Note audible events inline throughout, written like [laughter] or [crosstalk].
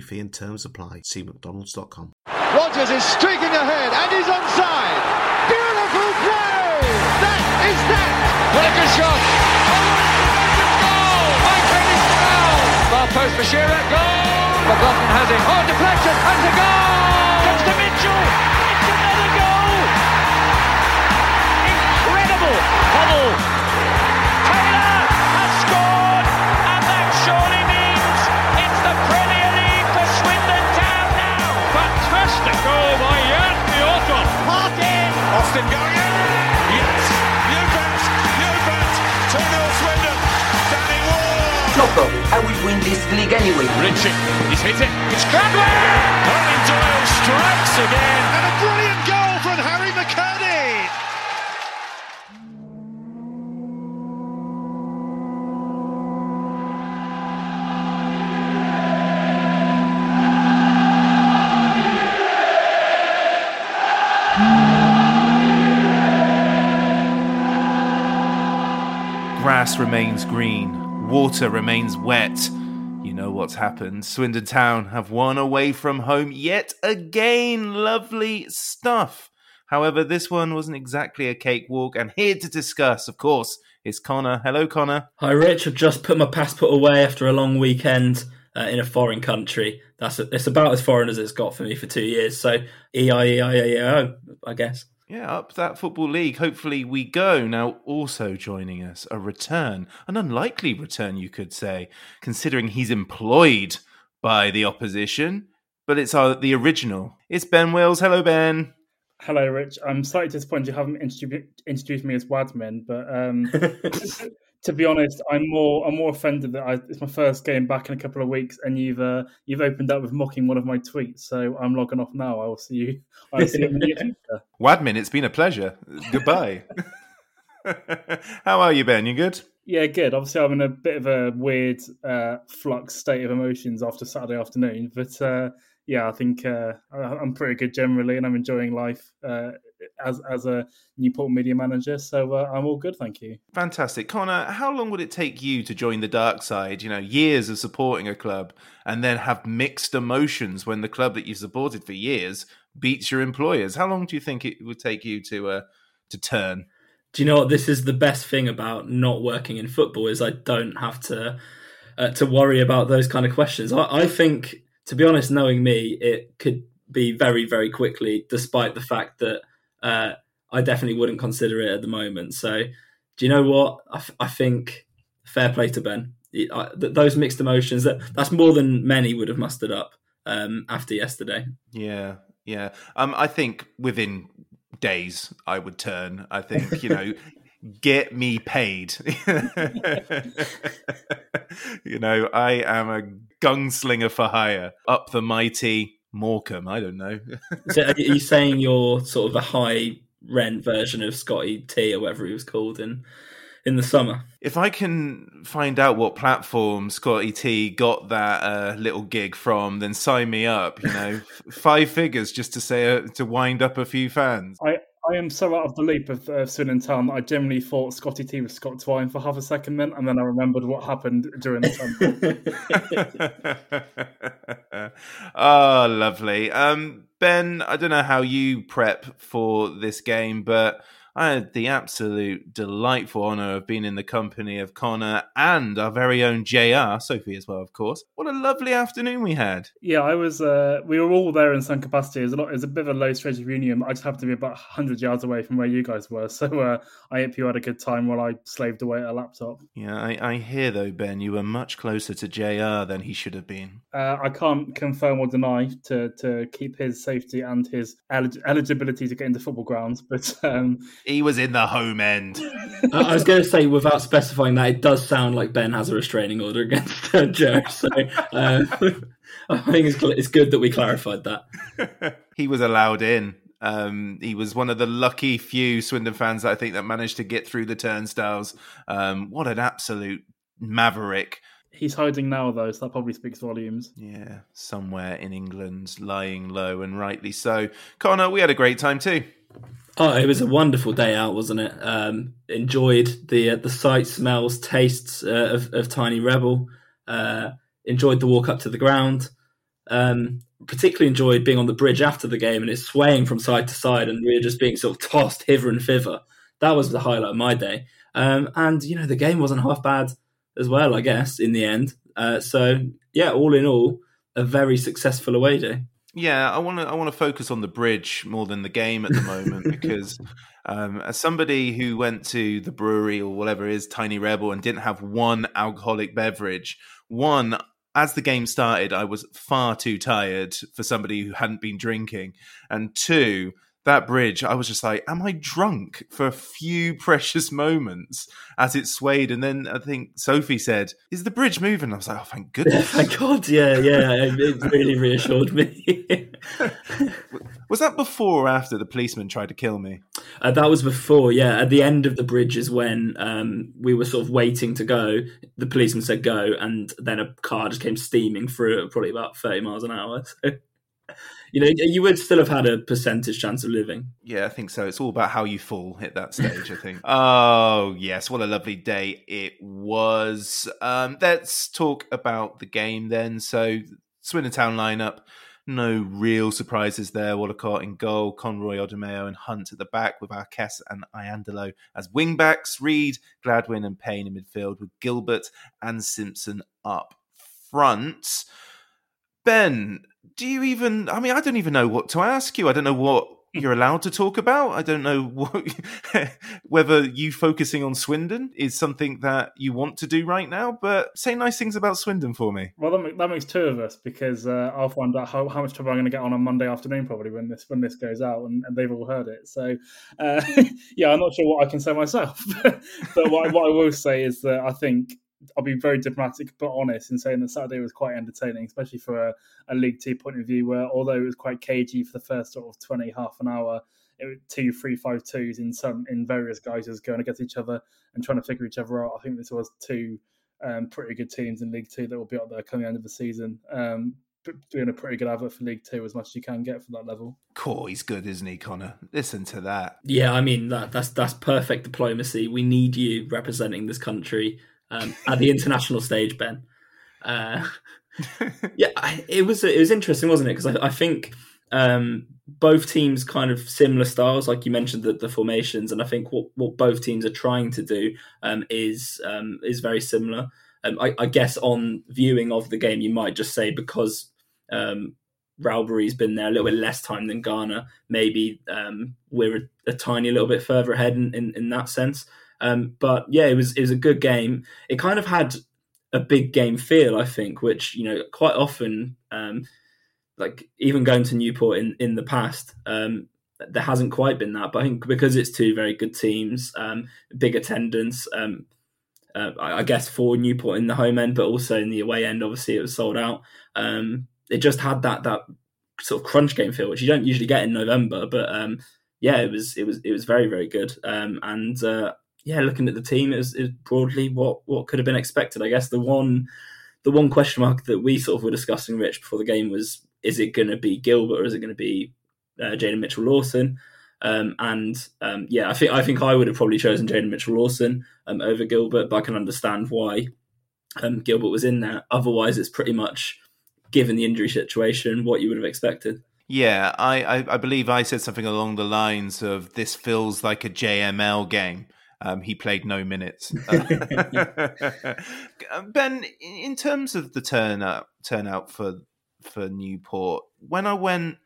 fee and terms apply. See McDonald's.com. Rogers is streaking ahead and he's onside. Beautiful play! That is that! What a good shot! Goal! Mike Kenny's foul! Far post for Shearer, goal! McLaughlin has it. Oh, deflection and a goal! Comes to Mitchell. It's another goal! Incredible! Huddle. Martin. Austin going in. Yes, you bet, you bet. 2-0 Swindon. Danny Ward. No. I will win this league anyway. Ritchie, he's hit it. It's Cradley. Colin Doyle strikes again. And a brilliant goal from Harry McKirdy. Remains green, water remains wet. You know what's happened. Swindon Town have won away from home yet again. Lovely stuff. However, this one wasn't exactly a cakewalk, and here to discuss, of course, is Connor. Hello, Connor. Hi, Rich. I've just put my passport away after a long weekend uh, in a foreign country. That's it's about as foreign as it's got for me for two years. So E I E I E O, I guess. Yeah, up that football league. Hopefully, we go. Now, also joining us, a return, an unlikely return, you could say, considering he's employed by the opposition, but it's our, the original. It's Ben Wills. Hello, Ben. Hello, Rich. I'm slightly disappointed you haven't introduced me as Wadman, but um, [laughs] to be honest, I'm more I'm more offended that I, it's my first game back in a couple of weeks, and you've uh, you've opened up with mocking one of my tweets. So I'm logging off now. I will see you. [laughs] I will see you in the near [laughs] future. Wadman, it's been a pleasure. Goodbye. [laughs] How are you, Ben? You good? Yeah, good. Obviously, I'm in a bit of a weird uh, flux state of emotions after Saturday afternoon, but uh, yeah, I think uh, I- I'm pretty good generally, and I'm enjoying life uh, as as a Newport media manager. So uh, I'm all good, thank you. Fantastic. Connor, how long would it take you to join the dark side? You know, years of supporting a club and then have mixed emotions when the club that you supported for years beats your employers. How long do you think it would take you to uh, to turn? Do you know what this is the best thing about not working in football is I don't have to uh, to worry about those kind of questions. I, I think, to be honest, knowing me, it could be very very quickly, despite the fact that uh, I definitely wouldn't consider it at the moment. So, do you know what? I, f- I think fair play to Ben. I- th- those mixed emotions that that's more than many would have mustered up um, after yesterday. Yeah, yeah. Um, I think within days I would turn. I think you know, get me paid. [laughs] you know, I am a gunslinger for hire. Up the mighty Morecambe. I don't know. [laughs] So are you saying you're sort of a high rent version of Scotty T or whatever he was called in in the summer? If I can find out what platform Scotty T got that uh, little gig from, then sign me up. You know, [laughs] five figures just to say uh, to wind up a few fans. I, I am so out of the loop of uh, Swindon Town that I generally thought Scotty T was Scott Twine for half a second then, and then I remembered what happened during the time. oh, [laughs] lovely. Um, Ben, I don't know how you prep for this game, but I had the absolute delightful honour of being in the company of Connor and our very own JR, Sophie as well, of course. What a lovely afternoon we had. Yeah, I was. Uh, we were all there in some capacity. It was a, lot, it was a bit of a low stage reunion. I just happened to be about hundred yards away from where you guys were, [laughs] so uh, I hope you had a good time while I slaved away at a laptop. Yeah, I, I hear though, Ben, you were much closer to JR than he should have been. Uh, I can't confirm or deny to to keep his safety and his elig- eligibility to get into football grounds, but um, he was in the home end. [laughs] I was going to say, without specifying that, it does sound like Ben has a restraining order against uh, [laughs] Joe. So uh, [laughs] I think it's, it's good that we clarified that. he was allowed in. Um, he was one of the lucky few Swindon fans that I think that managed to get through the turnstiles. Um, what an absolute maverick! He's hiding now, though, so that probably speaks volumes. Yeah, somewhere in England, lying low, and rightly so. Connor, we had a great time too. Oh, it was a wonderful day out, wasn't it? Um, enjoyed the uh, the sights, smells, tastes uh, of, of Tiny Rebel. Uh, enjoyed the walk up to the ground. Um, particularly enjoyed being on the bridge after the game and it's swaying from side to side, and we are just being sort of tossed hither and thither. That was the highlight of my day. Um, and you know, the game wasn't half bad as well, I guess, in the end. Uh, so yeah, all in all, a very successful away day. Yeah, I want to I want to focus on the bridge more than the game at the moment [laughs] because um, as somebody who went to the brewery or whatever it is Tiny Rebel and didn't have one alcoholic beverage, one as the game started, I was far too tired for somebody who hadn't been drinking, and two, that bridge, I was just like, am I drunk for a few [laughs] precious moments as it swayed? And then I think Sophie said, Is the bridge moving? I was like, Oh, thank [laughs] goodness. thank God. Yeah, yeah. It really reassured me. [laughs] was that before or after the policeman tried to kill me? Uh, that was before, yeah. At the end of the bridge is when um, we were sort of waiting to go. The policeman said go, and then a car just came steaming through at probably about 30 miles an hour. So you know, you would still have had a percentage chance of living. Yeah, I think so. It's all about how you fall at that stage, I think. [laughs] oh, yes. What a lovely day it was. Um, let's talk about the game then. So, Swindon Town lineup. No real surprises there. Wollacott in goal, Conroy, Odimayo, and Hunt at the back with Arquette and Iandolo as wingbacks. Reed, Gladwin, and Payne in midfield with Gilbert and Simpson up front. Ben, do you even? I mean, I don't even know what to ask you. I don't know what you're allowed to talk about. I don't know what, [laughs] whether you focusing on Swindon is something that you want to do right now. But say nice things about Swindon for me. Well, that, that makes two of us because uh, I'll find out how, how much trouble I'm going to get on on Monday afternoon probably when this when this goes out and, and they've all heard it. So uh, [laughs] yeah, I'm not sure what I can say myself. [laughs] but what, what I will say is that I think I'll be very diplomatic but honest in saying that Saturday was quite entertaining, especially for a, a League Two point of view, where although it was quite cagey for the first sort of 20, half an hour, it was two, three, five twos in some in various guises going against each other and trying to figure each other out. I think this was two um, pretty good teams in League Two that will be out there coming end of the season. Um, doing a pretty good advert for League Two as much as you can get for that level. Cool, he's good, isn't he, Connor? Listen to that. Yeah, I mean that, that's that's perfect diplomacy. We need you representing this country um, at the international stage, Ben. Uh, [laughs] yeah, it was it was interesting, wasn't it? Because I, I, think um, both teams kind of similar styles, like you mentioned the, the formations, and I think what, what both teams are trying to do um, is um, is very similar. Um, I, I, guess on viewing of the game, you might just say because um, Rowberry's been there a little bit less time than Garner, maybe um, we're a, a, tiny little bit further ahead in, in, in that sense. Um, but yeah, it was it was a good game. It kind of had a big game feel, I think, which you know quite often, um, like even going to Newport in in the past, um, there hasn't quite been that. But I think because it's two very good teams, um, big attendance. Um, uh, I, guess for Newport in the home end, but also in the away end, obviously it was sold out. Um, it just had that that sort of crunch game feel, which you don't usually get in November. But yeah, it was it was it was very very good. and uh, yeah, looking at the team, it was, it was, broadly what what could have been expected. I guess the one the one question mark that we sort of were discussing, Rich, before the game was: is it going to be Gilbert or is it going to be uh, Jayden Mitchell Lawson? Um, and um, yeah, I think I think I would have probably chosen Jayden Mitchell Lawson um, over Gilbert, but I can understand why um, Gilbert was in there. Otherwise, it's pretty much given the injury situation, what you would have expected. Yeah, I, I, I believe I said something along the lines of this feels like a JML game. Um, he played no minutes. [laughs] [laughs] ben, in terms of the turnout turnout for for Newport, when I went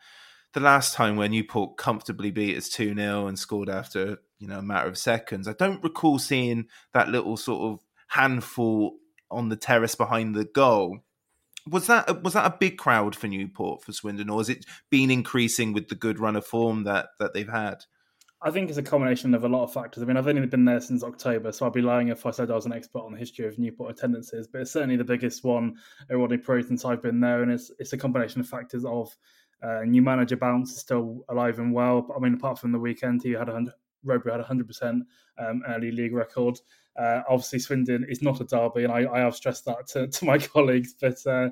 the last time where Newport comfortably beat us 2 0 and scored after you know a matter of seconds, I don't recall seeing that little sort of handful on the terrace behind the goal. Was that was that a big crowd for Newport for Swindon, or has it been increasing with the good run of form that that they've had? I think it's a combination of a lot of factors. I mean, I've only been there since October, so I'd be lying if I said I was an expert on the history of Newport attendances. But it's certainly the biggest one Rodney Parade since I've been there, and it's it's a combination of factors of uh, new manager bounce is still alive and well. I mean, apart from the weekend, he had a hundred. Rowberry had a hundred percent um, early league record. Uh, obviously, Swindon is not a derby, and I, I have stressed that to, to my [laughs] colleagues. But uh,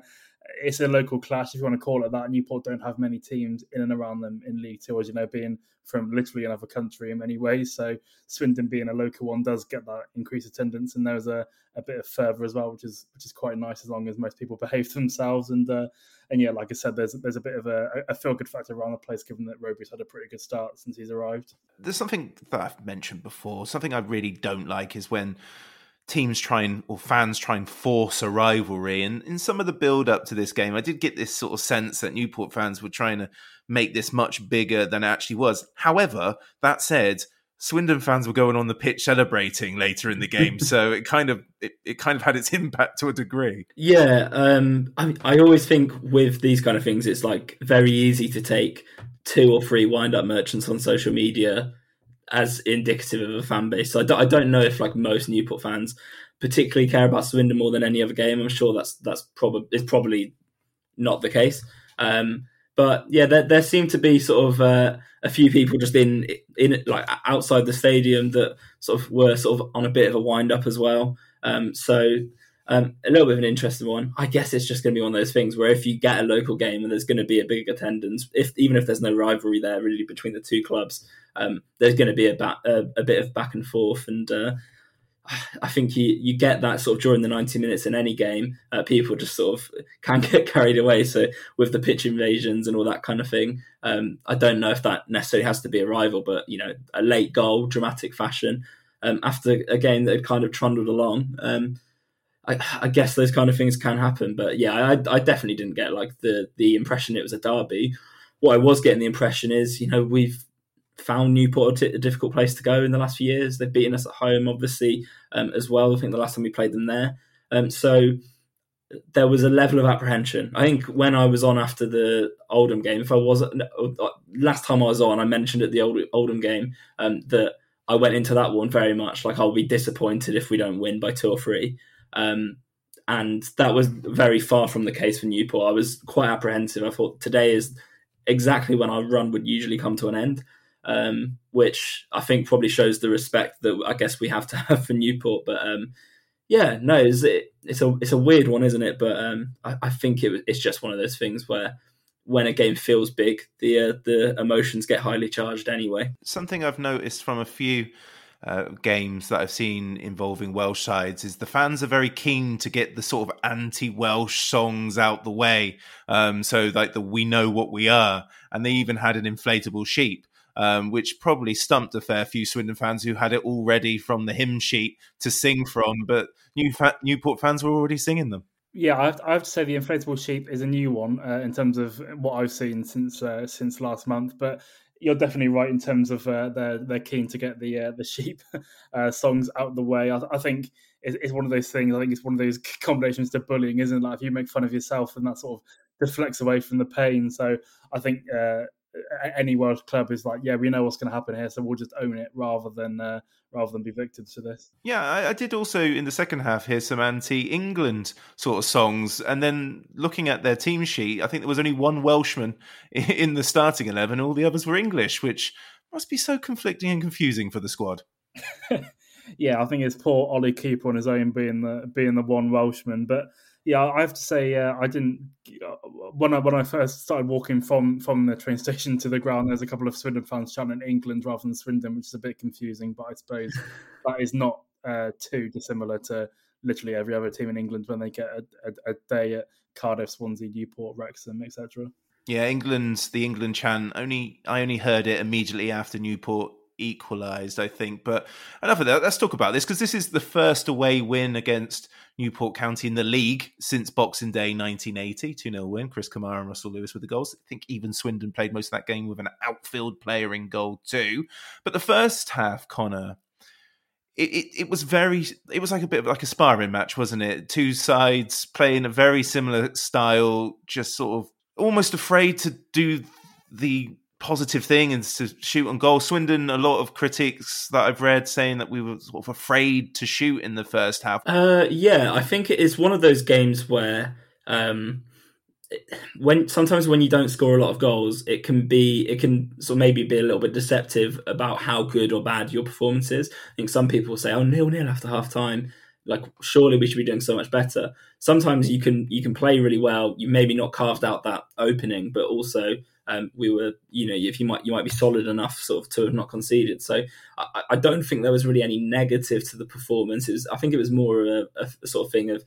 it's a local clash, if you want to call it that. Newport don't have many teams in and around them in League Two, as you know, being from literally another country in many ways. So Swindon being a local one does get that increased attendance, and there's a, a bit of fervour as well, which is which is quite nice as long as most people [laughs] behave themselves. And uh, and yeah, like I said, there's there's a bit of a, a feel good factor around the place, given that Rowberry's had a pretty good start since he's arrived. There's something that I've mentioned before. Something I really don't like is when teams try and or fans try and force a rivalry. And in some of the build up to this game, I did get this sort of sense that Newport fans were trying to make this much bigger than it actually was. However, that said, Swindon fans were going on the pitch celebrating later in the game, [laughs] so it kind of it, it kind of had its [laughs] impact to a degree. Yeah, um, I, I always think with these kind of things, it's like very easy to take two or three wind up merchants on social media as indicative of a fan base. So I don't, I don't know if like most Newport fans particularly care about Swindon more than any other game. I'm sure that's that's probably is probably not the case. Um, but yeah, there, there seem to be sort of uh, a few people just in in like outside the stadium that sort of were sort of on a bit of a wind up as well. Um, so um, a little bit of an interesting one. I guess it's just going to be one of those things where if you get a local game and there's going to be a big attendance, if even if there's no rivalry there really between the two clubs, um, there's going to be a, ba- a, a, bit of back and forth. And uh, I think you, you get that sort of during the 90 minutes in any game. Uh, people just sort of can get carried away. So with the pitch invasions and all that kind of thing, um, I don't know if that necessarily has to be a rival, but you know, a late goal, dramatic fashion um, after a game that had kind of trundled along. I, I, guess those kind of things can happen, but yeah, I, I definitely didn't get like the the impression it was a derby. What I was getting the impression is, you know, we've found Newport a difficult place to go in the last few years. They've beaten us at home, obviously, um, as well. I think the last time we played them there. Um, so there was a level of apprehension. I think when I was on after the Oldham game, if I was last time I was on, I mentioned at the Old, Oldham game um, that I went into that one very much like I'll be disappointed if we don't win by two or three. Um, and that was very far from the case for Newport. I was quite apprehensive. I thought today is exactly when our run would usually come to an end um, which I think probably shows the respect that I guess we have to [laughs] have for Newport. But um, yeah, no, it's, it, it's a it's a weird one, isn't it? But um, I, I, think it, it's just one of those things where when a game feels big, the uh, the emotions get highly charged anyway. Something I've noticed from a few. Uh, games that I've seen involving Welsh sides is the fans are very keen to get the sort of anti-Welsh songs out the way. Um, so like the "We Know What We Are," and they even had an inflatable sheep um, which probably stumped a fair few Swindon fans who had it already from the hymn sheet to sing from, but New fa- Newport fans were already singing them. Yeah, I have, I have, to say the inflatable sheep is a new one uh, in terms of what I've seen since uh, since last month. But you're definitely right in terms of uh, they're they're keen to get the uh, the sheep [laughs] uh, songs out of the way. I, I think it's, it's, one of those things. I think it's one of those combinations to bullying, isn't it? Like if you make fun of yourself, and that sort of deflects away from the pain. So I think uh, any Welsh club is like, yeah, we know what's going to happen here, so we'll just own it rather than uh, rather than be victims to this. Yeah, I, I, did also in the second half hear some anti-England sort of songs, and then looking at their team sheet, I think there was only one Welshman [laughs] in the starting eleven, all the others were English, which must be so conflicting and confusing for the squad. [laughs] yeah, I think it's poor Ollie Cooper on his own being the being the one Welshman, but yeah, I have to say, uh, I didn't when I when I first started walking from from the train [laughs] station to the ground. There's a couple of Swindon fans chanting England rather than Swindon, which is a bit confusing. But I suppose [laughs] that is not uh, too dissimilar to literally every other team in England when they get a, a, a day at Cardiff, Swansea, Newport, Wrexham, etc. Yeah, England's the England chant. Only I only heard it immediately after Newport equalised, I think. But enough of that. Let's talk about this because this is the first away win against Newport County in the league since Boxing Day 1980. 2 0 win. Chris Kamara and Russell Lewis with the goals. I think even Swindon played most of that game with an outfield player in goal too. But the first half, Connor, it, it, it, was very it was like a bit of like a sparring match wasn't it two sides playing a very similar style just sort of almost afraid to do the positive thing and to shoot on goal. Swindon, a lot of critics that I've read saying that we were sort of afraid to shoot in the first half. Uh, yeah, I think it is one of those games where um, when sometimes when you don't score a lot of goals, it can be it can sort of maybe be a little bit deceptive about how good or bad your performance is. I think some people say, "Oh, nil nil after half time." Like surely we should be doing so much better. Sometimes you can you can play really well. You maybe not carved out that opening, but also um, we were, you know, if you might you might be solid enough sort of to have not conceded. So I, I don't think there was really any negative to the performance. It was, I think it was more a, a, sort of thing of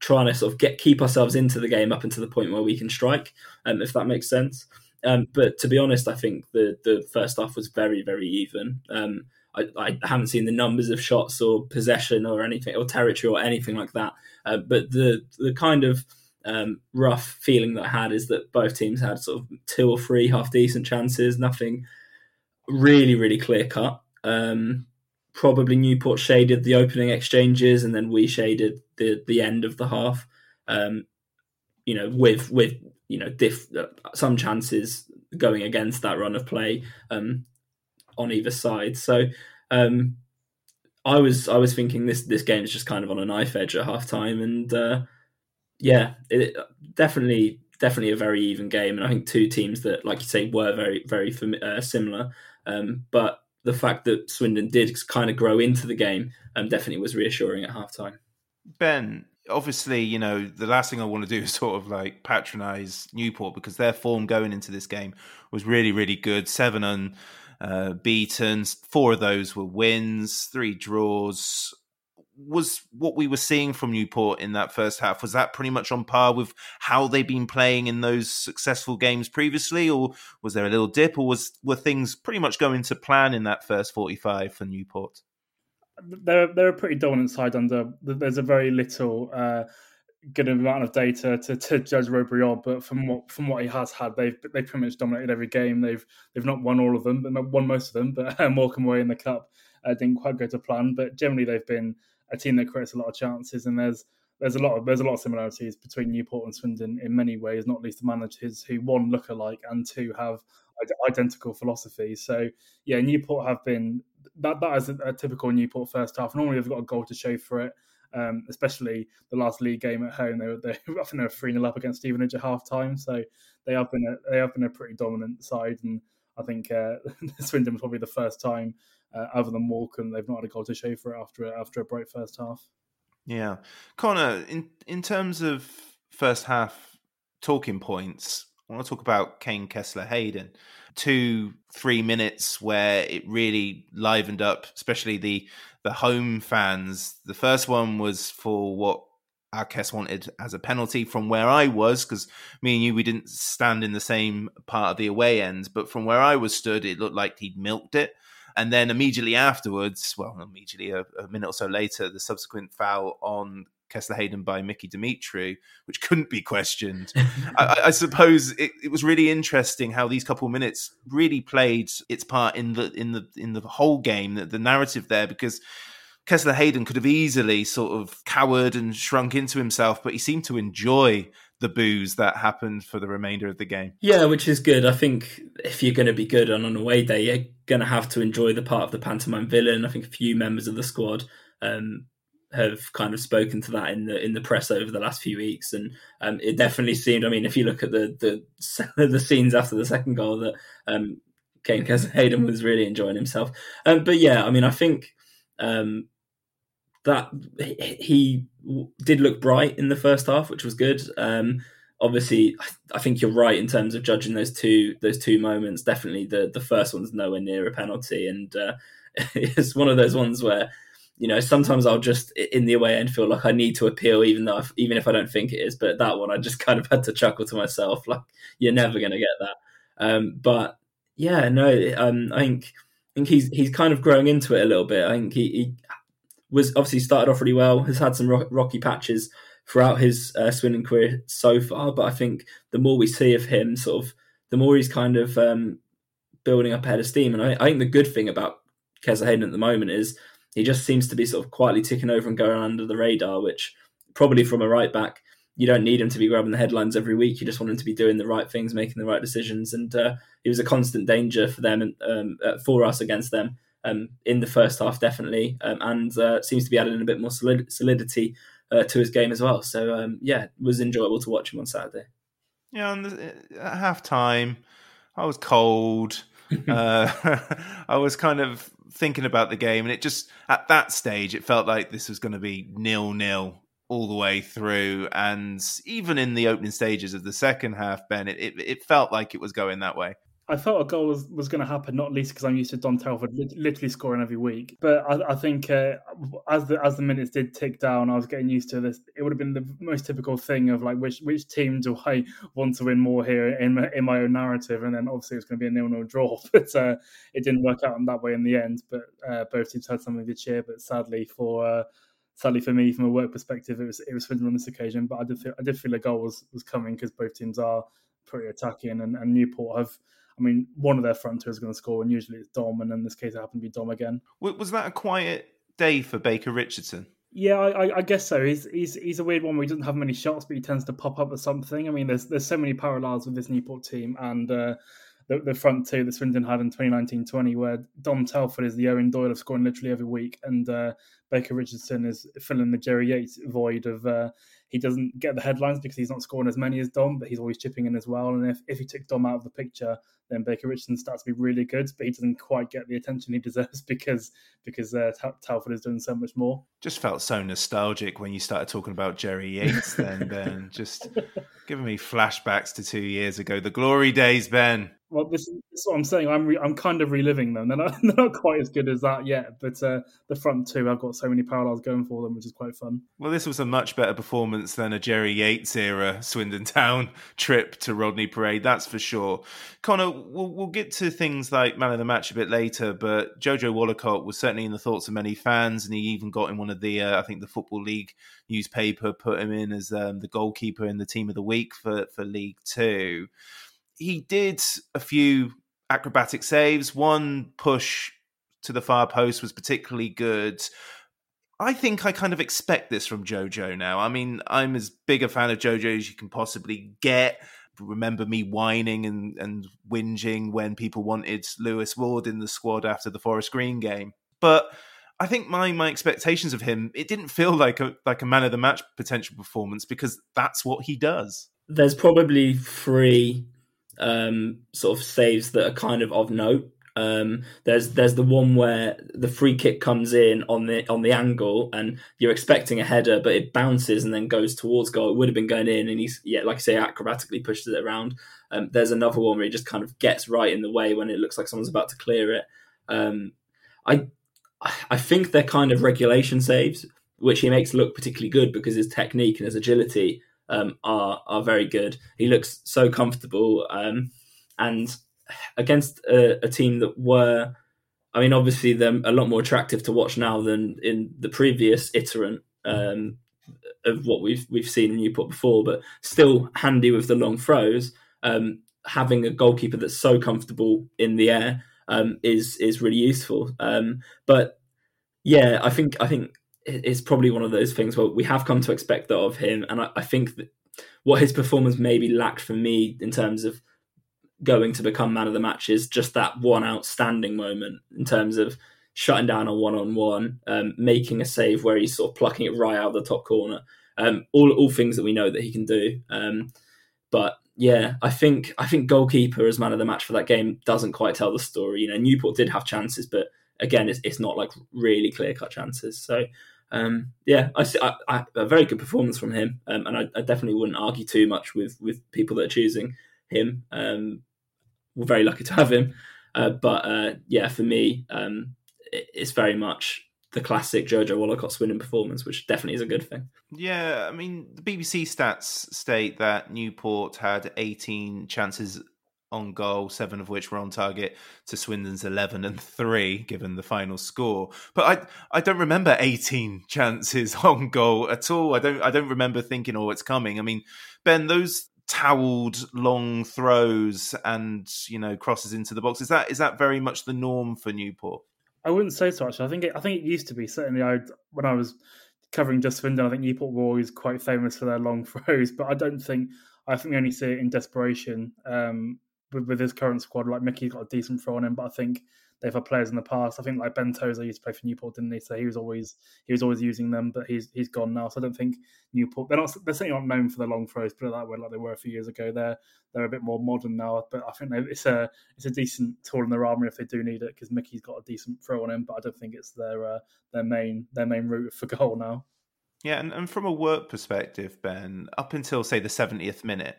trying to sort of get keep ourselves into the game up until the point where we can strike, um, if that makes sense. Um, but to be honest, I think the the first half was very very even. Um, I, I, haven't seen the numbers of shots or possession or anything or territory or anything like that. Uh, but the the kind of um, rough feeling that I had is that both teams had sort of two or three half decent chances, nothing really, really clear cut. Um, probably Newport shaded the opening exchanges, and then we shaded the the end of the half. Um, you know, with with you know diff, uh, some chances going against that run of play um, on either side. So um, I was I was thinking this this game is just kind of on a knife edge at half time, and uh, yeah, it, definitely, definitely a very even game, and I think two teams that, like you say, were very, very uh, similar. Um, but the fact that Swindon did kind of grow into the game um, definitely was reassuring at halftime. Ben, obviously, you know, the last thing I want to do is [laughs] sort of like patronize Newport because their form going into this game was really, really good. Seven unbeaten, uh, four of those were wins, three draws was what we were seeing from Newport in that first half was that pretty much on par with how they've been playing in those successful games previously, or was there a little dip, or was were things pretty much going to plan in that first forty five for Newport? They're they're a pretty dominant side under. There's a very little uh, good amount of data to, to judge Rowberry on, but from what from what he has had, they've they pretty much dominated every game. They've they've not won all of them, but won most of them. But um, [laughs] Morecambe away in the cup uh, didn't quite go to plan. But generally, they've been a team that creates a lot of chances, and there's there's a lot of there's a lot of similarities between Newport and Swindon in many ways, not least the managers who one look alike and two have identical philosophies. So yeah, Newport have been that that is a, a typical Newport first half. Normally they've got a goal to show for it. Um, especially the last league game at home, they were they, [laughs] I think they were three 0 up against Stevenage at half time. So they have been a, they have been a pretty dominant side, and I think uh, [laughs] Swindon was probably the first time uh, other than Morecambe, they've not had a goal to show for it after after a bright first half. Yeah, Connor. In in terms of first half talking points, I want to talk about Kaine Kesler Hayden. Two three minutes where it really livened up, especially the the home fans. The first one was for what Arqués wanted as a penalty from where I was, because me and you, we didn't stand in the same part of the away end, but from where I was stood, it looked like he'd milked it. And then immediately afterwards, well, immediately a, a minute or so later, the subsequent foul on Kesler Hayden by Mickey Demetriou, which couldn't be questioned. [laughs] I, I, suppose it, it, was really interesting how these couple of minutes really played its part in the in the in the whole game, the, the narrative there, because Kesler Hayden could have easily sort of cowered and shrunk into himself, but he seemed to enjoy the booze that happened for the remainder of the game. Yeah, which is good. I think if you're going to be good on an away day, you're going to have to enjoy the part of the pantomime villain. I think a few members of the squad um, have kind of spoken to that in the in the press over the last few weeks, and um, it definitely seemed. I mean, if you look at the the [laughs] the scenes after the second goal, that um, Kaine Hayden was really enjoying himself. Um, but yeah, I mean, I think um, that he did look bright in the first half, which was good. Um, obviously, I think you're right in terms of judging those two those two moments. Definitely, the the first one's nowhere near a penalty, and uh, [laughs] it's one of those ones where you know, sometimes I'll just in the away end feel like I need to appeal, even though I've, even if I don't think it is. But that one, I just [laughs] kind of had to chuckle to myself, like you're never going to get that. Um, but yeah, no, um, I think I think he's he's kind of growing into it a little bit. I think he, he was obviously started off really well, has had some rocky patches throughout his uh, Swindon career so far. But I think the more we see of him, sort of, the more he's kind of um, building up head of steam. And I, I think the good thing about Kesler Hayden at the moment is he just seems to be sort of quietly ticking over and going under the radar, which probably from a right back, you don't need him to be grabbing the headlines every week. You just want him to be doing the right things, making the right decisions. And uh, he was a constant danger for them and um, uh, for us against them um, in the first half, definitely, um, and uh, seems to be adding a bit more solid- solidity uh, to his game as well. So um, yeah, it was enjoyable to watch him on Saturday. Yeah, and at half time, I was cold. [laughs] uh, [laughs] I was kind of thinking about the game, and it just at that stage it felt like this was going to be nil nil all the way through, and even in the opening stages of the second half, Ben, it, it, it felt like it was going that way. I thought a goal was, was going to happen, not least because I'm used to Dom Telford literally scoring every week. But I, I think uh, as the as the minutes did tick down, I was getting used to this. It would have been the most typical thing of like which which team do I want to win more here in my, in my own narrative, and then obviously it's going to be a nil nil draw. [laughs] But uh, it didn't work out in that way in the end. But uh, both teams had something to cheer. But sadly for uh, sadly for me, from a work perspective, it was it was Swindon on this occasion. But I did feel, I did feel a goal was was coming because both teams are pretty attacking, and, and Newport have I mean, one of their front two is going to score, and usually it's Dom, and in this case, it happened to be Dom again. Was that a quiet day for Baker Richardson? Yeah, I, I, guess so. He's he's he's a weird one where he doesn't have many shots, but he tends to pop up with something. I mean, there's there's so many parallels with this Newport team, and uh, the, the front two that Swindon had in 2019-20, where Dom Telford is the Eoin Doyle of scoring literally every week, and uh, Baker Richardson is filling the Jerry Yates void of uh, he doesn't get the headlines because he's not scoring as many as Dom, but he's always chipping in as well. And if, if you took Dom out of the picture, then Baker Richardson starts to be really good, but he doesn't quite get the attention he [laughs] deserves because because uh, Telford is doing so much more. Just felt so nostalgic when you started talking about Jerry Yates. then [laughs] Ben, just giving me flashbacks to two years ago, the glory days, Ben. Well, this, this is what I'm saying. I'm re- I'm kind of reliving them. They're not, [laughs] they're not quite as good as that yet, but uh, the front two I've got so many parallels going for them, which is quite fun. Well, this was a much better performance than a Jerry Yates era Swindon Town trip to Rodney Parade, that's for sure. Connor, we'll, we'll get to things like man of the match a bit later, but Jojo Wollacott was certainly in the thoughts of many fans, and he even got in one of the, uh, I think, the Football League newspaper put him in as um, the goalkeeper in the team of the week for, for League Two. He did a few acrobatic saves. One push to the far post was particularly good. I think I kind of expect this from Jojo now. I mean, I'm as big a fan of Jojo as you can possibly get remember me whining and, and whinging when people wanted Lewis Ward in the squad after the Forest Green game. But I think my my expectations of him, it didn't feel like a like a man of the match potential performance because that's what he does. There's probably three um, sort of saves that are kind of of note. Um, there's there's the one where the free kick comes in on the on the angle, and you're expecting a header, but it bounces and then goes towards goal. It would have been going in, and he's yeah, like I say, acrobatically pushes it around. Um, there's another one where he just kind of gets right in the way when it looks like someone's about to clear it. Um, I I think they're kind of regulation saves, which he makes look particularly good because his technique and his agility um, are are very good. He looks so comfortable, um, and against a, a, team that were, I mean, obviously they're a lot more attractive to watch now than in the previous iterant um, of what we've we've seen in Newport before, but still handy with the long throws. Um, having a goalkeeper that's so comfortable in the air um, is is really useful. Um, but yeah, I think I think it's probably one of those things where we have come to expect that of him, and I, I think that what his performance maybe lacked for me in terms of going to become man of the match is just that one outstanding moment in terms of shutting down a one on one, making a save where he's sort of plucking it right out of the top corner. Um, all all things that we know that he can do. Um, but yeah, I think I think goalkeeper as man of the match for that game doesn't quite tell the story. You know, Newport did have chances, but again, it's, it's not like really clear cut chances. So um, yeah, a very good performance from him, um, and I, I, definitely wouldn't argue too much with with people that are choosing him. Um, we're very lucky to have him, uh, but uh, yeah, for me, um, it, it's very much the classic Jojo Wollacott winning performance, which definitely is a good thing. Yeah, I mean, the BBC stats state that Newport had 18 chances on goal, seven of which were on target to Swindon's 11 and 3, given the final score. But I I don't remember 18 chances [laughs] on goal at all. I don't I don't remember thinking, oh, it's coming. I mean, Ben, those towelled long throws and you know crosses into the box is that is that very much the norm for Newport? I wouldn't say so. Actually, I think it, I think it used to be certainly. I when I was covering just Swindon, I think Newport were always quite famous for their long [laughs] throws, but I don't think I think we only see it in desperation. Um, with, with his current squad, like Mickey's got a decent throw on him, but I think they've had players in the past. I think like Ben Tozer used to play for Newport, didn't he? So he was always he was always using them, but he's he's gone now. So I don't think Newport they're not they're certainly not known for the long throws, put it that way, like they were a few years ago. They're they're a bit more modern now, but I think it's a it's a decent tool in their armory if they do need it because Mickey's got a decent throw on him, but I don't think it's their uh, their main their main route for goal now. Yeah, and, and from a work perspective, Ben, up until say the seventieth minute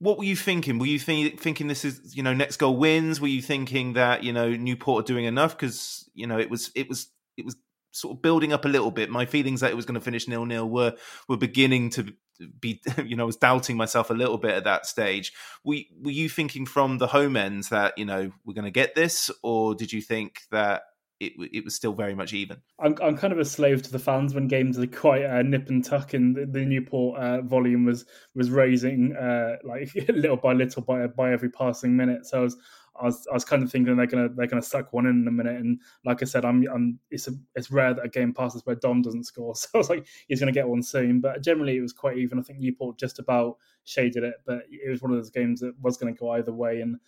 what were you thinking? Were you think, thinking this is you know next goal wins? Were you thinking that you know Newport are doing enough because you know it was it was it was sort of building up a little bit. My feelings that it was going to finish nil nil were were beginning to be [laughs] you know I was doubting myself a little bit at that stage. Were were you thinking from the home ends that you know we're going to get this, or did you think that it it was still very much even. I'm I'm kind of a slave to the fans when games are quite uh, nip and tuck, and the, the Newport uh, volume was was raising uh, like [laughs] little by little by by every passing minute. So I was. I was, I was kind of thinking they're gonna they're gonna suck one in in a minute, and like I said, I'm, I'm it's a, it's rare that a game passes where Dom doesn't score, [laughs] so I was like he's gonna get one soon. But generally, it was quite even. I think Newport just about shaded it, but it was one of those games that was going to go either way, and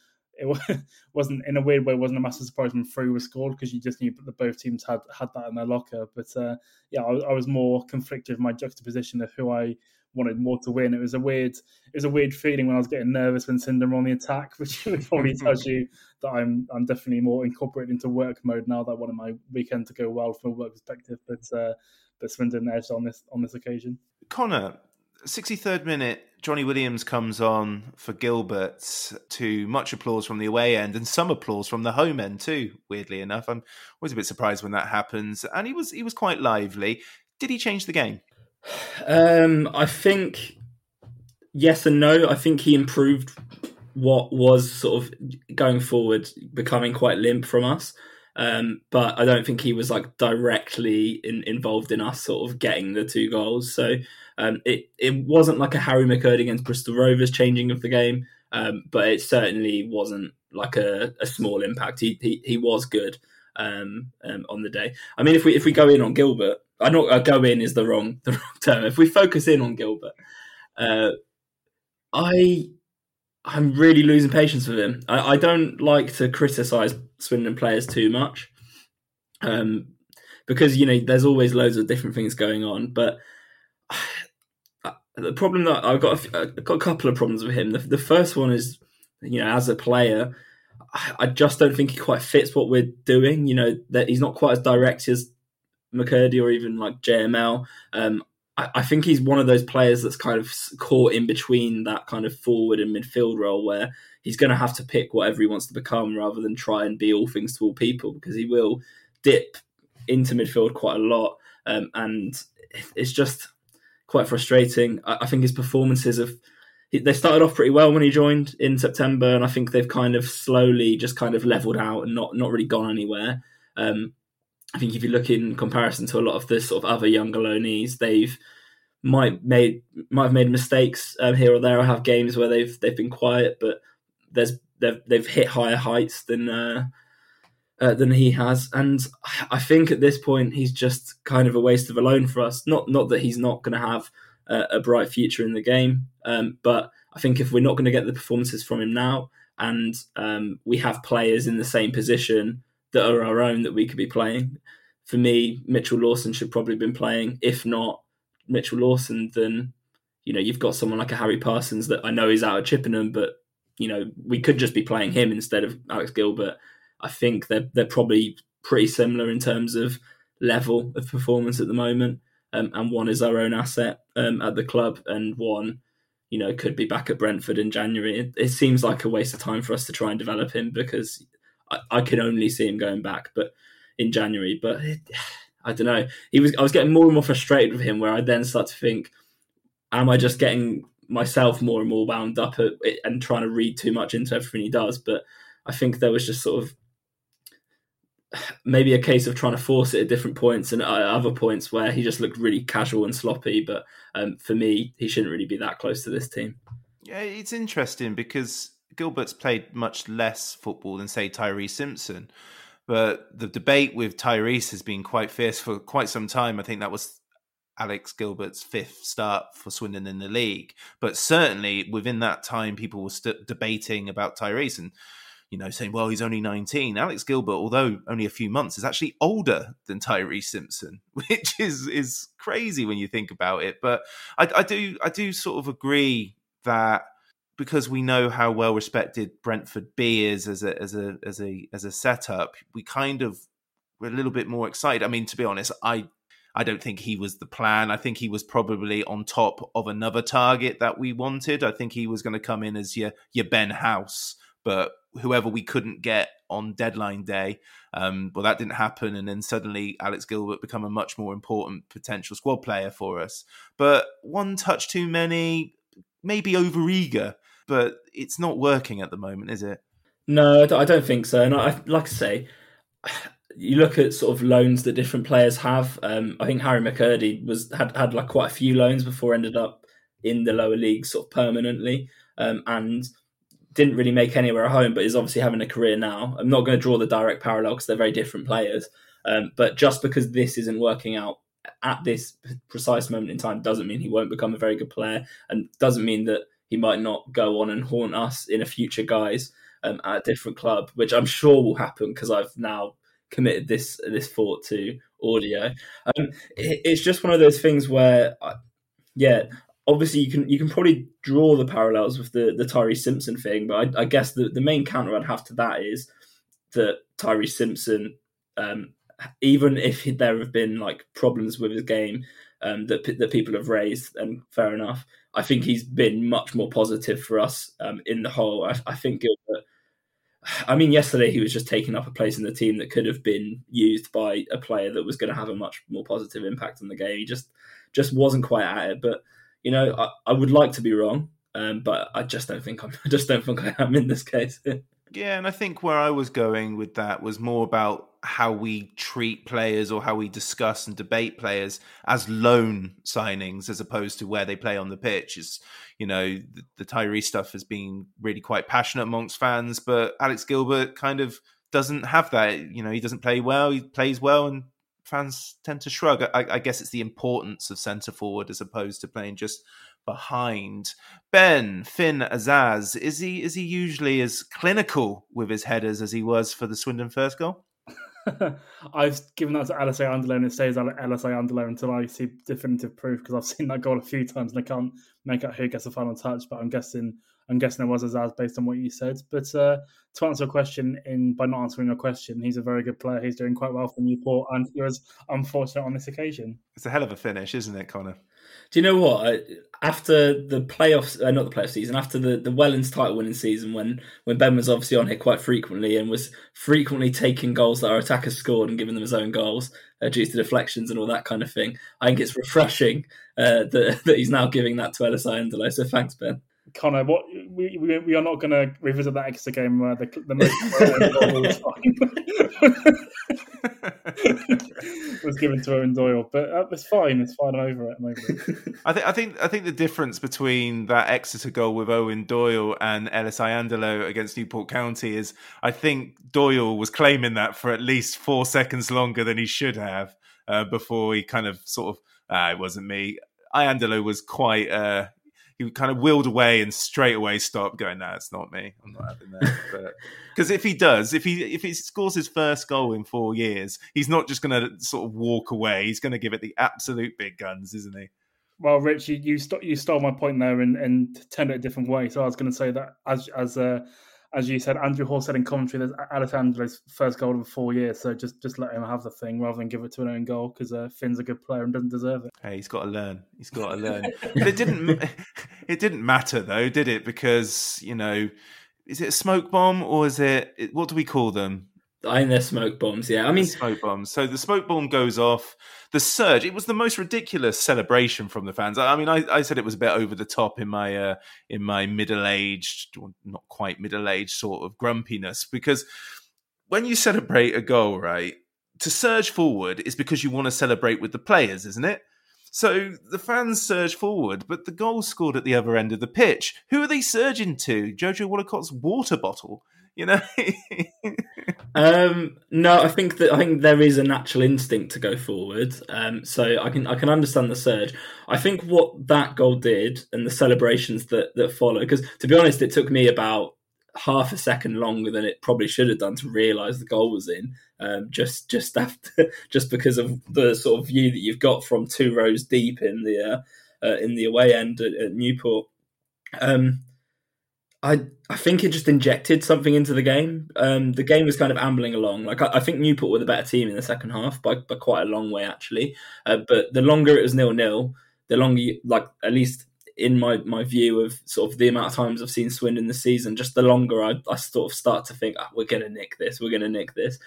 it [laughs] wasn't in a weird way. It wasn't a massive surprise when three was scored because you just knew that both teams had had that in their locker. But uh, yeah, I, I, was more conflicted with my juxtaposition of who I wanted more to win. It was a weird, it was a weird feeling when I was getting nervous when were on the attack, [laughs] which probably [laughs] tells you that I'm I'm definitely more incorporated into work mode now that I wanted my weekend to go well from a work perspective. But uh, but Swindon edged on this on this occasion. Connor, 63rd minute, Jonny Williams comes on for Gilbert to much applause from the away end and some applause from the home end too. Weirdly enough, I'm always a bit surprised when that happens. And he was he was quite lively. Did he change the game? Um, I think yes and no. I think he improved what was sort of going forward, becoming quite limp from us. Um, but I don't think he was like directly in, involved in us sort of getting the two goals. So um, it it wasn't like a Harry McKirdy against Bristol Rovers changing of the game, um, but it certainly wasn't like a, a small impact. He, he he was good um, um on the day. I mean, if we if we go in on Gilbert, I know uh, go in is the wrong [laughs] the wrong term. If we focus in on Gilbert, uh, I I'm really losing patience with him. I, I don't like to criticize Swindon players too much, um, because you know there's always loads of different things going on, but [sighs] the problem that I've got, a, I've got a couple of problems with him. The, the, first one is, you know, as a player, I just don't think he quite fits what we're doing. You know, that he's not quite as direct as McKirdy or even like JML. Um, I, think he's one of those players that's kind of caught in between that kind of forward and midfield role where he's going to have to pick whatever he wants to become rather than try and be all things to all people because he will dip into midfield quite a lot. Um, and it's just quite frustrating. I, I think his performances have they started off pretty well when he joined in September, and I think they've kind of slowly just kind of leveled out and not not really gone anywhere. Um, I think if you look in comparison to a lot of the sort of other younger loanees, they've might made might have made mistakes um, here or there. I have games where they've they've been quiet, but there's they've they've hit higher heights than uh, uh, than he has. And I think at this point he's just kind of a waste of a loan for us. Not not that he's not going to have a, a, bright future in the game, um, but I think if we're not going to get the performances from him now, and um, we have players in the same position that are our own that we could be playing. For me, Mitchell Lawson should probably have been playing. If not Mitchell Lawson, then you know you've got someone like a Harry Parsons that I know is out of Chippenham, but you know we could just be playing him instead of Alex Gilbert. I think they're they're probably pretty similar in terms of level of performance at the moment. Um, and one is our own asset um, at the club, and one, you know, could be back at Brentford in January. It, it, seems like a waste of time for us to try and develop him because I, I can only see him going back, but in January. But it, [sighs] I don't know. He was I was getting more and more frustrated with him, where I then start to think, am I just getting myself more and more wound up at and trying to read too much into everything he does? But I think there was just sort of [sighs] maybe a case of trying to force it at different points and other points where he just looked really casual and sloppy. But um, for me, he shouldn't really be that close to this team. Yeah, it's interesting because Gilbert's played much less football than, say, Tyreece Simpson. But the debate with Tyreece has been quite fierce for quite some time. I think that was Alex Gilbert's fifth start for Swindon in the league. But certainly within that time, people were st- debating about Tyreece and, you know, saying, well, he's only 19. Alex Gilbert, although only a few months, is actually older than Tyreece Simpson, [laughs] which is is crazy when you think about it. But I, I do I do sort of agree that because we know how well respected Brentford B is as a as a as a as a setup, we kind of were a little bit more excited. I mean, to be honest, I I don't think he was the plan. I think he was probably on top of another target that we wanted. I think he was going to come in as your your Ben House, but whoever we couldn't get on deadline day. Um, well, that didn't happen, and then suddenly Alex Gilbert become a much more important potential squad player for us. But one touch too many, maybe over eager but it's not working at the moment, is it? No, I don't think so. And I, like I say, [sighs] you look at sort of loans that different players have. Um, I think Harry McKirdy was had had like quite a few loans before ended up in the lower league sort of permanently, um, and didn't really make anywhere at home, but is obviously having a career now. I'm not going to draw the direct parallel because they're very different players. Um, but just because this isn't working out at this precise moment in time doesn't mean he won't become a very good player, and doesn't mean that he might not go on and haunt us in a future guise um, at a different club, which I'm sure will happen because I've now committed this this thought to audio. Um, it, it's just one of those things where, I, yeah, obviously you can you can probably draw the parallels with the the Tyree Simpson thing, but I, I, guess the the main counter I'd have to that is that Tyree Simpson, um, even if there have been like problems with his game um, that that people have raised, and fair enough. I think he's been much more positive for us um, in the whole. I, I, think Gilbert. I mean, yesterday he was just taking up a place in the team that could have been used by a player that was going to have a much more positive impact on the game. He just just wasn't quite at it. But you know, I, I would like to be wrong, um, but I just don't think I'm. [laughs] I just don't think I am in this case. [laughs] Yeah, and I think where I was going with that was more about how we treat players or how we discuss and debate players as loan signings as opposed to where they play on the pitch. Is you know the, the Tyree stuff has been really quite passionate amongst fans, but Alex Gilbert kind of doesn't have that. You know, he doesn't play well. He plays well, and fans tend to shrug. I, I guess it's the importance of centre forward as opposed to playing just behind. Ben Finn Azaz is he is he usually as clinical with his headers as he was for the Swindon first goal? [laughs] I've given that to Ellis Iandolo and it stays Ellis Iandolo until I see definitive proof because I've seen that goal a few times and I can't make out who gets the final touch. But I'm guessing I'm guessing it was Azaz based on what you said. But uh, to answer a question in by not answering a question, he's a very good player. He's doing quite well for Newport and he was unfortunate on this occasion. It's a hell of a finish, isn't it, Connor? Do you know what? After the playoffs, uh, not the playoff season, after the, the Wellens title winning season, when when Ben was obviously on here quite frequently and was frequently taking goals that our attackers scored and giving them his own goals uh, due to deflections and all that kind of thing, I think it's refreshing uh, that, [laughs] that he's now giving that to Ellis Iandolo. So thanks, Ben. Connor, what we, we, we are not going to revisit that Exeter game where the the most [laughs] was given to Owen Doyle, but uh, it's fine. It's fine. I'm over it. I'm over it. [laughs] I think I think I think the difference between that Exeter goal with Owen Doyle and Ellis Iandolo against Newport County is I think Doyle was claiming that for at least four seconds longer than he should have uh, before he kind of sort of ah, it wasn't me. Iandolo was quite uh, he kind of wheeled away and straight away stopped going no it's not me. I'm not having that. [laughs] Because if he does if he if he scores his first goal in four years he's not just going to sort of walk away. He's going to give it the absolute big guns isn't he? Well rich you you, st- you stole my point there and, and turned it a different way. So i was going to say that as as uh as you said, Andrew Hall said in commentary that Alessandro's first goal of four years. So just just let him have the thing rather than give it to an own goal because uh, Finn's a good player and doesn't deserve it. Hey, he's got to learn. He's got to [laughs] learn. but it didn't. [laughs] It didn't matter though, did it? Because you know, is it a smoke bomb or is it? What do we call them? I think they're smoke bombs. Yeah, I mean smoke bombs. So the smoke bomb goes off. The surge. It was the most ridiculous celebration from the fans. I, I mean, I, I, said it was a bit over the top in my uh, in my middle aged, not quite middle aged sort of grumpiness because when you celebrate a goal, right, to surge forward is because you want to celebrate with the players, isn't it? So the fans surge forward, but the goal scored at the other end of the pitch. Who are they surging to? Jojo Wollacott's water bottle. You know. [laughs] um, no, I think that I think there is a natural instinct to go forward. Um, so I can I can understand the surge. I think what that goal did and the celebrations that that follow. Because to be honest, it took me about half a second longer than it probably should have done to realise the goal was in. Um, just just after, [laughs] just because of the sort of view that you've got from two rows deep in the uh, uh, in the away end at, at Newport. Um, I I think it just injected something into the game. Um, the game was kind of ambling along. Like I, I, think Newport were the better team in the second half by, by quite a long way actually. Uh, but the longer it was nil nil, the longer you, like at least in my, my view of sort of the amount of times I've seen Swindon this season, just the longer I, I sort of start to think, oh, we're going to nick this, we're going to nick this.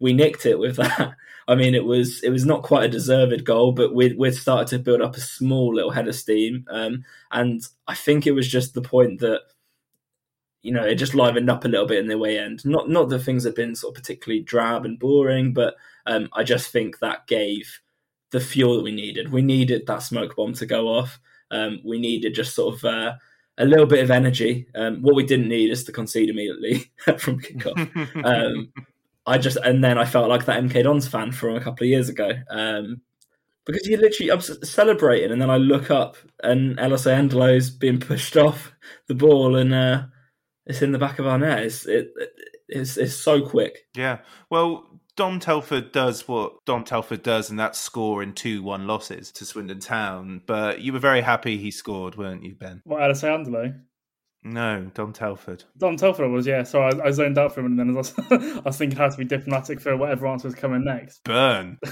We nicked it with [laughs] that. I mean, it was it was not quite a deserved goal, but we we started to build up a small little head of steam, um, and I think it was just the point that you know it just livened up a little bit in the way end. Not not that things have been sort of particularly drab and boring, but um, I just think that gave the fuel that we needed. We needed that smoke bomb to go off. Um, we needed just sort of uh, a little bit of energy. Um, what we didn't need is to concede immediately [laughs] from kickoff. um, I just and then I felt like that MK Dons fan from a couple of years ago. Um, because you literally I'm celebrating, and then I look up and Ellis Iandolo's being pushed [laughs] off the ball, and uh, it's in the back of our net. It's it, it's it's so quick. Yeah. Well, Dom Telford does what Dom Telford does, and that's score in two one losses to Swindon Town. But you were very happy he scored, weren't you, Ben? What, Alessandro? No, Dom Telford. Dom Telford was, yeah. So I, I zoned out for him, and then I was, [laughs] I was, thinking how to be diplomatic for whatever answer was coming next. Burn. [laughs]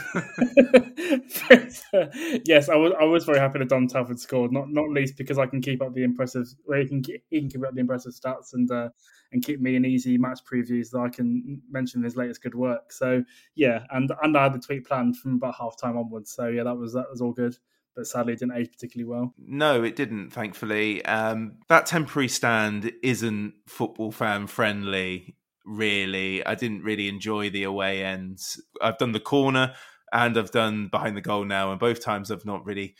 yes, I was. I was very happy that Dom Telford scored. Not not least because I can keep up the impressive. Where he can he can keep up the impressive stats and uh, and keep me an easy match previews that I can mention his latest good work. So yeah, and and I had the tweet planned from about half time onwards. So yeah, that was that was all good but sadly it didn't age particularly well. No, it didn't, thankfully. Um, that temporary stand isn't football fan friendly, really. I didn't really enjoy the away ends. I've done the corner and I've done behind the goal now, and both times I've not really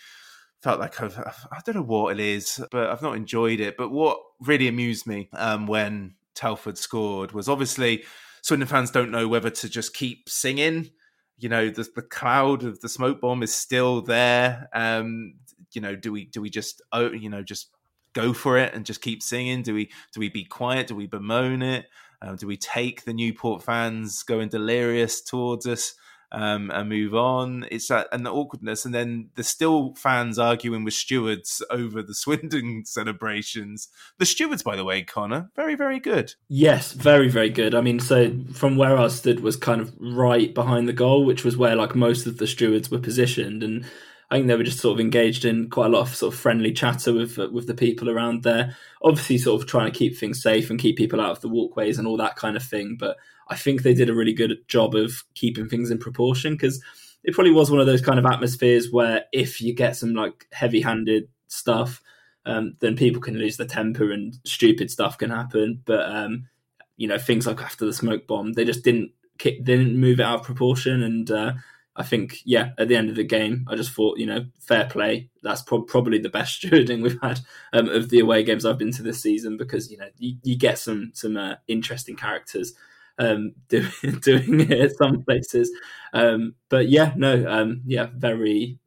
felt like I've, I don't know what it is, but I've not enjoyed it. But what really amused me um, when Telford scored was obviously Swindon fans don't know whether to just keep singing you know the the cloud of the smoke bomb is still there. Um, you know, do we do we just oh you know just go for it and just keep singing? Do we do we be quiet? Do we bemoan it? Um, do we take the Newport fans going delirious towards us? Um, and move on. It's that and the awkwardness, and then there's still fans arguing with stewards over the [laughs] Swindon celebrations. The stewards, by the way, Connor, very very good. Yes, very very good. I mean, so from where I stood was kind of right behind the goal, which was where like most of the stewards were positioned, and I think they were just sort of engaged in quite a lot of sort of friendly chatter with with the people around there. Obviously, sort of trying to keep things safe and keep people out of the walkways and all that kind of thing. But I think they did a really good job of keeping things in proportion because it probably was one of those kind of atmospheres where if you get some like heavy handed stuff, um, then people can lose their temper and stupid stuff can happen. But um, you know, things like after the smoke bomb, they just didn't kick, didn't move it out of proportion. And uh, I think, yeah, at the end of the game, I just thought, you know, fair play. That's pro- probably the best [laughs] stewarding we've had um, of the away games I've been to this season because you know you, you get some some uh, interesting characters um, [laughs] doing doing it at some places. Um, but yeah, no, um, yeah, very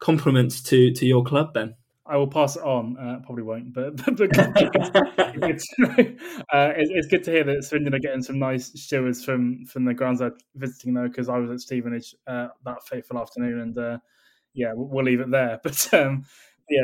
compliments to to your club, Ben. I will pass it on. Uh, probably won't, but, [laughs] but, but it's, [laughs] uh, it's, it's, good to hear that Swindon are getting some nice stewards from from the grounds they're visiting though, because I was at Stevenage uh, that fateful afternoon, and uh, yeah, we'll, we'll, leave it there. But um, yeah,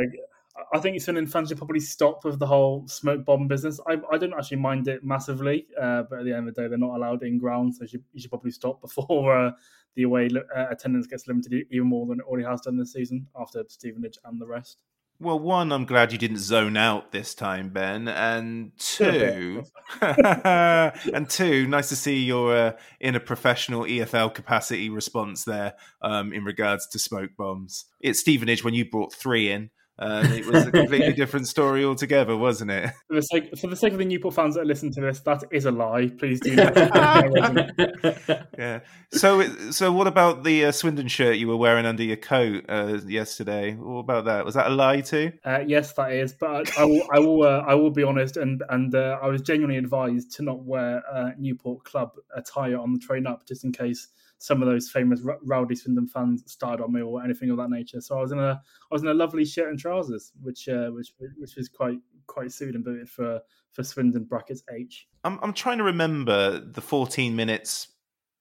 I think Swindon fans should probably stop with the whole smoke bomb business. I, I don't actually mind it massively, uh, but at the end of the day, they're not allowed in ground, so you should, you should probably stop before uh, the away uh, attendance gets limited even more than it already has done this season after Stevenage and the rest. Well, one, I'm glad you didn't zone out this time, Ben, and two, [laughs] and two, nice to see your uh, in a professional EFL capacity response there um, in regards to smoke bombs. It's Stevenage when you brought three in. Uh, it was a completely different story altogether, wasn't it? For the sake, for the sake of the Newport fans that listen to this, that is a lie. Please do. [laughs] yeah. So, so what about the uh, Swindon shirt you were wearing under your coat uh, yesterday? What about that? Was that a lie too? Uh, yes, that is. But I, I will, I will, uh, I will be honest, and and uh, I was genuinely advised to not wear uh, Newport club attire on the train up, just in case some of those famous rowdy Swindon fans started on me or anything of that nature. So I was in a I was in a lovely shirt and trousers, which uh, which which was quite quite suited and booted for for Swindon brackets H. I'm I'm trying to remember the 14 minutes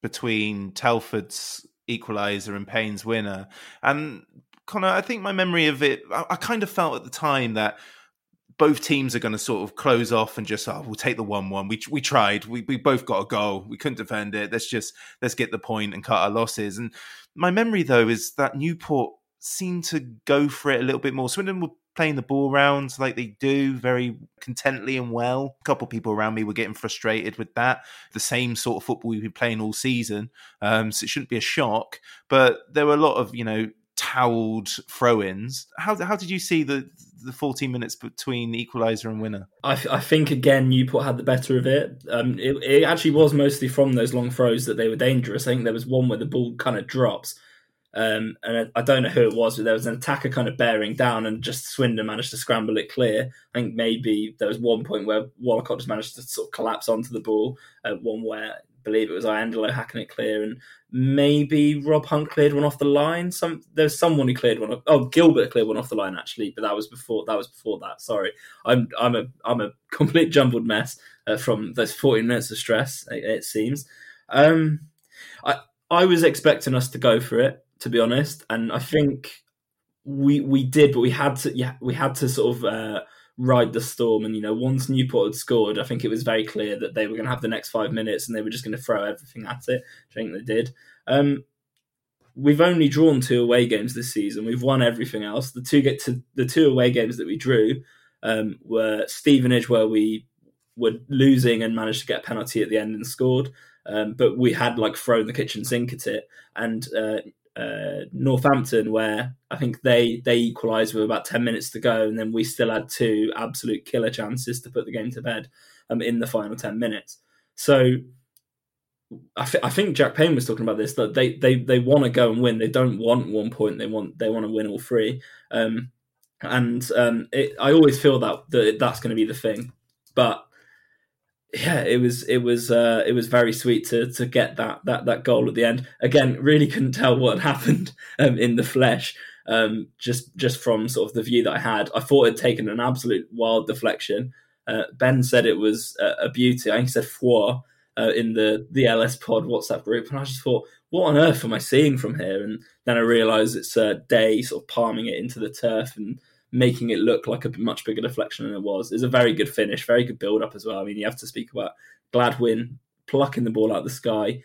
between Telford's equaliser and Payne's winner, and Connor, I think my memory of it, I, I kind of felt at the time that both teams are going to sort of close off and just oh we'll take the one one. We we tried. We we both got a goal. We couldn't defend it. Let's just let's get the point and cut our losses. And my memory though is that Newport seemed to go for it a little bit more. Swindon were playing the ball rounds like they do very contently and well. A couple of people around me were getting frustrated with that. The same sort of football we've been playing all season, um, so it shouldn't be a shock. But there were a lot of you know towelled throw-ins. How how did you see the the 14 minutes between equaliser and winner? I, I think again Newport had the better of it. Um, it. It actually was mostly from those long throws that they were dangerous. I think there was one where the ball kind of drops. Um, and I, don't know who it was, but there was an attacker kind of bearing down, and just Swindon managed to scramble it clear. I think maybe there was one point where Wollacott just managed to sort of collapse onto the ball. Uh, one where believe it was Iandolo hacking it clear, and maybe Rob Hunt cleared one off the line. Some there's someone who cleared one. Off, oh, Gilbert cleared one off the line actually, but that was before. That was before that. Sorry, I'm I'm a I'm a [laughs] complete jumbled mess uh, from those 14 minutes of stress. It, it seems. Um, I I was expecting us to go for it to be honest, and I think we we did, but we had to yeah we had to sort of. Uh, ride the storm. And you know, once Newport had scored, I think it was very clear that they were going to have the next five minutes and they were just going to throw everything at it. I think they did. Um, we've only drawn two away games this season. We've won everything else. The two get to the two away games that we drew um, were Stevenage, where we were losing and managed to get a penalty at the end and scored. Um, but we had like thrown the kitchen sink at it, and uh, uh, Northampton, where I think they they equalised with about ten minutes to go, and then we still had two absolute killer chances to put the game to bed um, in the final ten minutes. So I, th- I think Jack Payne was talking about this that they they they want to go and win. They don't want one point. They want they want to win all three. Um, and um, it, I always feel that, that that's going to be the thing, but yeah, it was it was uh, it was very sweet to to get that that that goal at the end. Again, really couldn't tell what had [laughs] happened um, in the flesh. Um, just just from sort of the view that I had, I thought it had taken an absolute wild deflection. Uh, ben said it was a, a beauty. I think he said four uh, in the the LS Pod WhatsApp group, and I just thought, what on earth am I seeing from here? And then I realised it's a day sort of palming it into the turf and making it look like a much bigger deflection than it was. It's a very good finish, very good build up as well. I mean, you have to speak about Gladwin plucking the ball out of the sky,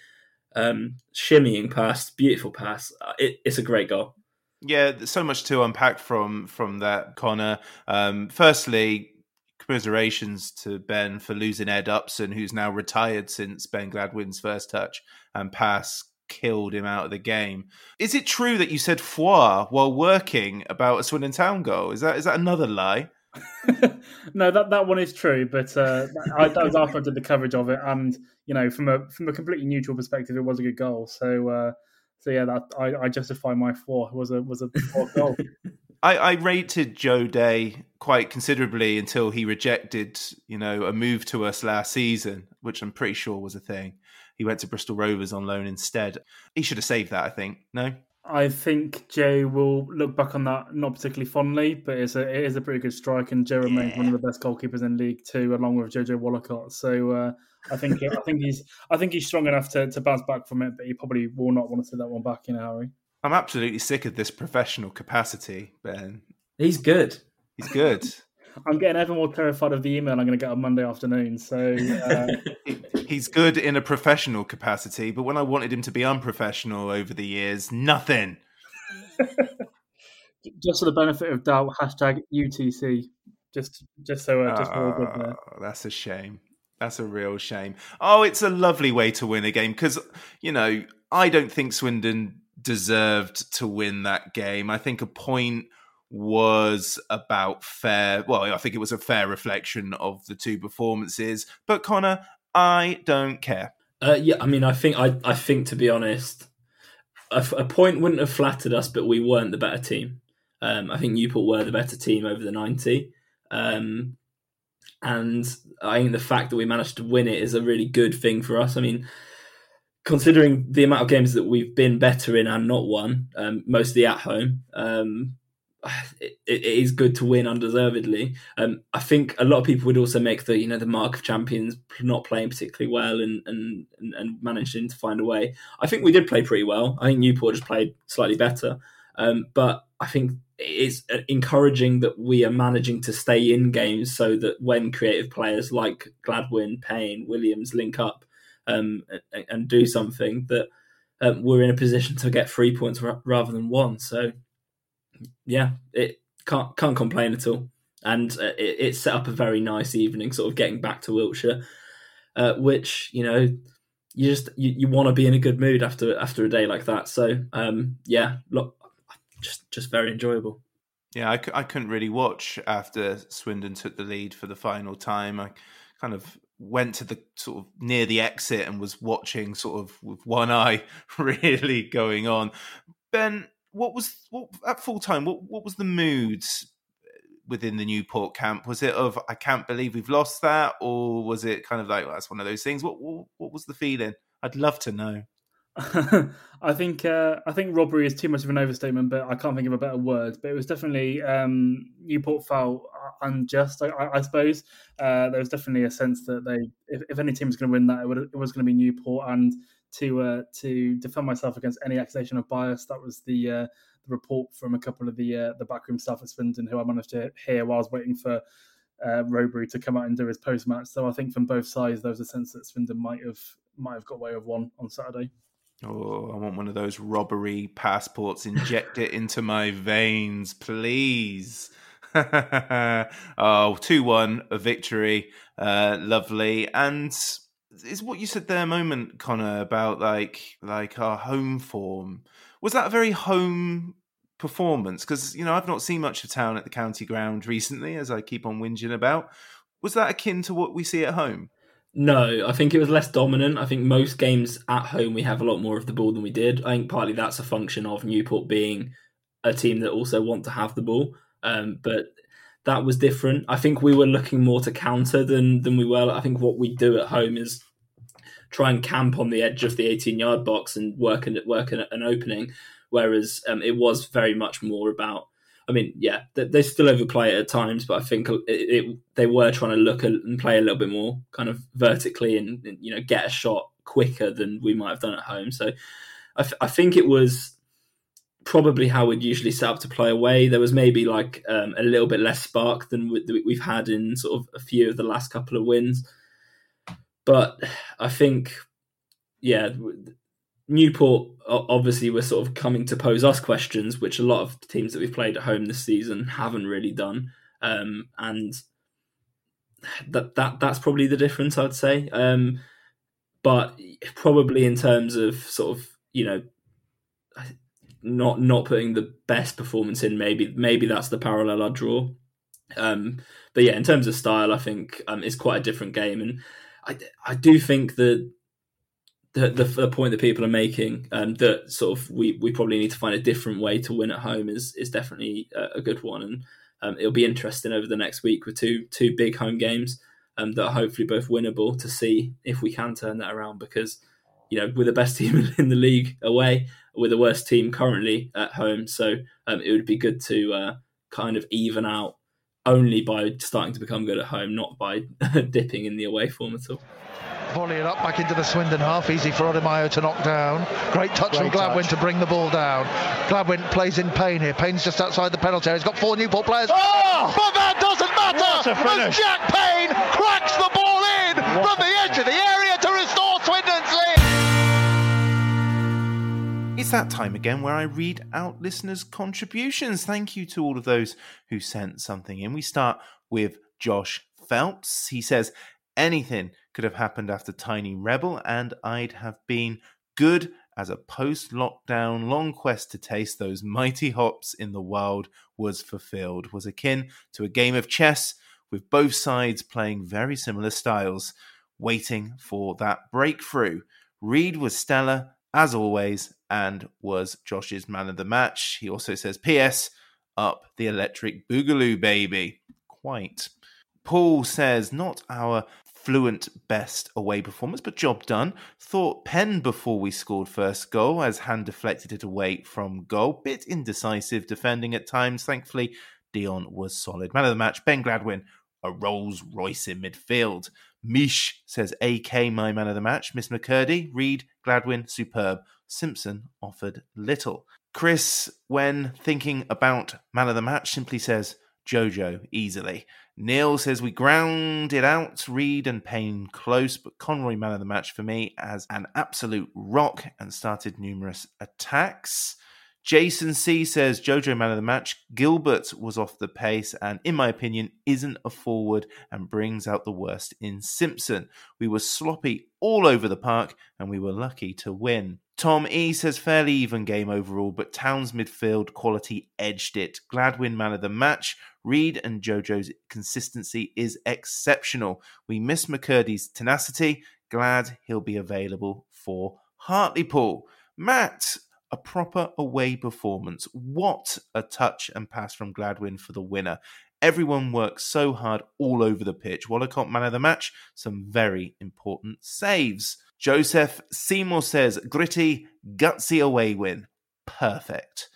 um, shimmying past, beautiful pass. Uh, it, it's a great goal. Yeah, so much to unpack from from that, Connor. Um, firstly, commiserations to Ben for losing Ed Upson, who's now retired since Ben Gladwin's first touch and pass killed him out of the game. Is it true that you said foie while working about a Swindon Town goal? Is that is that another lie? [laughs] no, that that one is true, but uh, I, that was after I did the coverage of it, and you know, from a from a completely neutral perspective, it was a good goal. So, uh, so yeah, that I, I justify my four was a was a goal. [laughs] I, I rated Joe Day quite considerably until he rejected, you know, a move to us last season, which I'm pretty sure was a thing he went to Bristol Rovers on loan instead. He should have saved that, I think. No. I think Joe will look back on that not particularly fondly, but it's a it is a pretty good strike, and Joe remains yeah. one of the best goalkeepers in League Two, along with Jojo Wollacott. So uh, I think I think he's I think he's strong enough to, to bounce back from it, but he probably will not want to see that one back in a hurry. I'm absolutely sick of this professional capacity, Ben. He's good. He's good. I'm getting ever more terrified of the email I'm going to get on Monday afternoon. So uh... [laughs] he's good in a professional capacity, but when I wanted him to be unprofessional over the years, nothing. just for the benefit of doubt, hashtag UTC. Just, just so, uh, just for all good there. Oh, that's a shame. That's a real shame. Oh, it's a lovely way to win a game because you know I don't think Swindon deserved to win that game. I think a point was about fair. Well, I think it was a fair reflection of the two performances. But Connor, I don't care. Uh, yeah, I mean, I think I, I think to be honest, a, a point wouldn't have flattered us, but we weren't the better team. Um, I think Newport were the better team over the ninety. Um, and I think the fact that we managed to win it is a really good thing for us. I mean, considering the amount of games that we've been better in and not won, um, mostly at home, um, [sighs] it, it is good to win undeservedly. Um, I think a lot of people would also make the you know the mark of champions not playing particularly well and and and managing to find a way. I think we did play pretty well. I think Newport just played slightly better, um, but I think it's encouraging that we are managing to stay in games so that when creative players like Gladwin, Payne, Williams link up um, and, and, do something, that um, we're in a position to get three points rather than one. So, yeah, it can't can't complain at all, and uh, it, it, set up a very nice evening, sort of getting back to Wiltshire, uh, which you know you just you, you want to be in a good mood after after a day like that. So, um, yeah, look, just just very enjoyable. Yeah, I, I couldn't really watch after Swindon took the lead for the final time. I kind of went to the sort of near the exit and was watching sort of with one eye [laughs] really going on. Ben, what was what at full time? What what was the mood within the Newport camp? Was it of I can't believe we've lost that, or was it kind of like well, that's one of those things? What, what what was the feeling? I'd love to know. [laughs] I think uh, I think robbery is too much of an overstatement, but I can't think of a better word. But it was definitely um, Newport felt unjust, I, I suppose. Uh, there was definitely a sense that they, if, if any team was going to win that, it, would, it was going to be Newport. And to uh, to defend myself against any accusation of bias, that was the uh, the report from a couple of the uh, the backroom staff at Swindon who I managed to hear while I was waiting for uh, to come out and do his post match. So I think from both sides there was a sense that Swindon might have might have got away with one on Saturday. Oh, I want one of those robbery passports. Inject it [laughs] into my veins, please. [laughs] oh, 2 1, a victory. Uh, lovely. And is what you said there a moment, Connor, about like like our home form. Was that a very home performance? Because, you know, I've not seen much of town at the county ground recently, as I keep on whinging about. Was that akin to what we see at home? No, I think it was less dominant. I think most games at home we have a lot more of the ball than we did. I think partly that's a function of Newport being a team that also want to have the ball. Um, but that was different. I think we were looking more to counter than than we were. I think what we do at home is try and camp on the edge of the 18 yard box and work and work an, an opening. Whereas um, it was very much more about I mean, yeah, they, they still overplay it at times, but I think it, it, they were trying to look and play a little bit more kind of vertically and, and, you know get a shot quicker than we might have done at home. So I, th- I think it was probably how we'd usually set up to play away. There was maybe like um, a little bit less spark than we've had in sort of a few of the last couple of wins, but I think yeah Newport obviously were sort of coming to pose us questions, which a lot of the teams that we've played at home this season haven't really done, um, and that that that's probably the difference, I'd say. Um, but probably in terms of sort of you know not not putting the best performance in, maybe maybe that's the parallel I'd draw. Um, but yeah, in terms of style, I think um, it's quite a different game, and I I do think that the, the, the point that people are making um, that sort of we, we probably need to find a different way to win at home is is definitely a, a good one, and um, it'll be interesting over the next week with two two big home games um, that are hopefully both winnable to see if we can turn that around because you know we're the best [laughs] team in the league away, we're the worst team currently at home, so um, it would be good to uh, kind of even out only by starting to become good at home, not by [laughs] dipping in the away form at all volley it up back into the Swindon half. Easy for Odimayo to knock down. Great touch Great from Gladwin touch. to bring the ball down. Gladwin plays in Payne here. Payne's just outside the penalty area. He's got four Newport players. Oh! But that doesn't matter as Jack Payne cracks the ball in what from the edge of the area that time again where I read out listeners' contributions. Thank you to all of those who sent something in. We start with Josh Phelps. He says, Anything could have happened after Tiny Rebel, and I'd have been good as a post lockdown long quest to taste those mighty hops in the wild was fulfilled, was akin to a game of chess with both sides playing very similar styles, waiting for that breakthrough. Reed was stellar, as always, and was Josh's man of the match. He also says, P.S. Up the electric boogaloo, baby. Quite. Paul says, not our fluent best away performance, but job done. Thought pen before we scored first goal as hand deflected it away from goal. Bit indecisive defending at times. Thankfully, Dion was solid. Man of the match, Ben Gladwin, a Rolls Royce in midfield. Mish says AK, my man of the match. Miss McKirdy, Reed, Gladwin, superb. Simpson offered little. Chris, when thinking about man of the match, simply says Jojo easily. Neil says we ground it out, Reed and Payne close, but Conroy man of the match for me as an absolute rock and started numerous attacks. Jason C says Jojo man of the match. Gilbert was off the pace and, in my opinion, isn't a forward and brings out the worst in Simpson. We were sloppy all over the park and we were lucky to win. Tom E says fairly even game overall, but Town's midfield quality edged it. Gladwin man of the match. Reed and Jojo's consistency is exceptional. We miss McKirdy's tenacity. Glad he'll be available for Hartlepool. Matt, a proper away performance. What a touch and pass from Gladwin for the winner. Everyone worked so hard all over the pitch. Wollacott man of the match, some very important saves. Joseph Seymour says, gritty, gutsy away win. Perfect.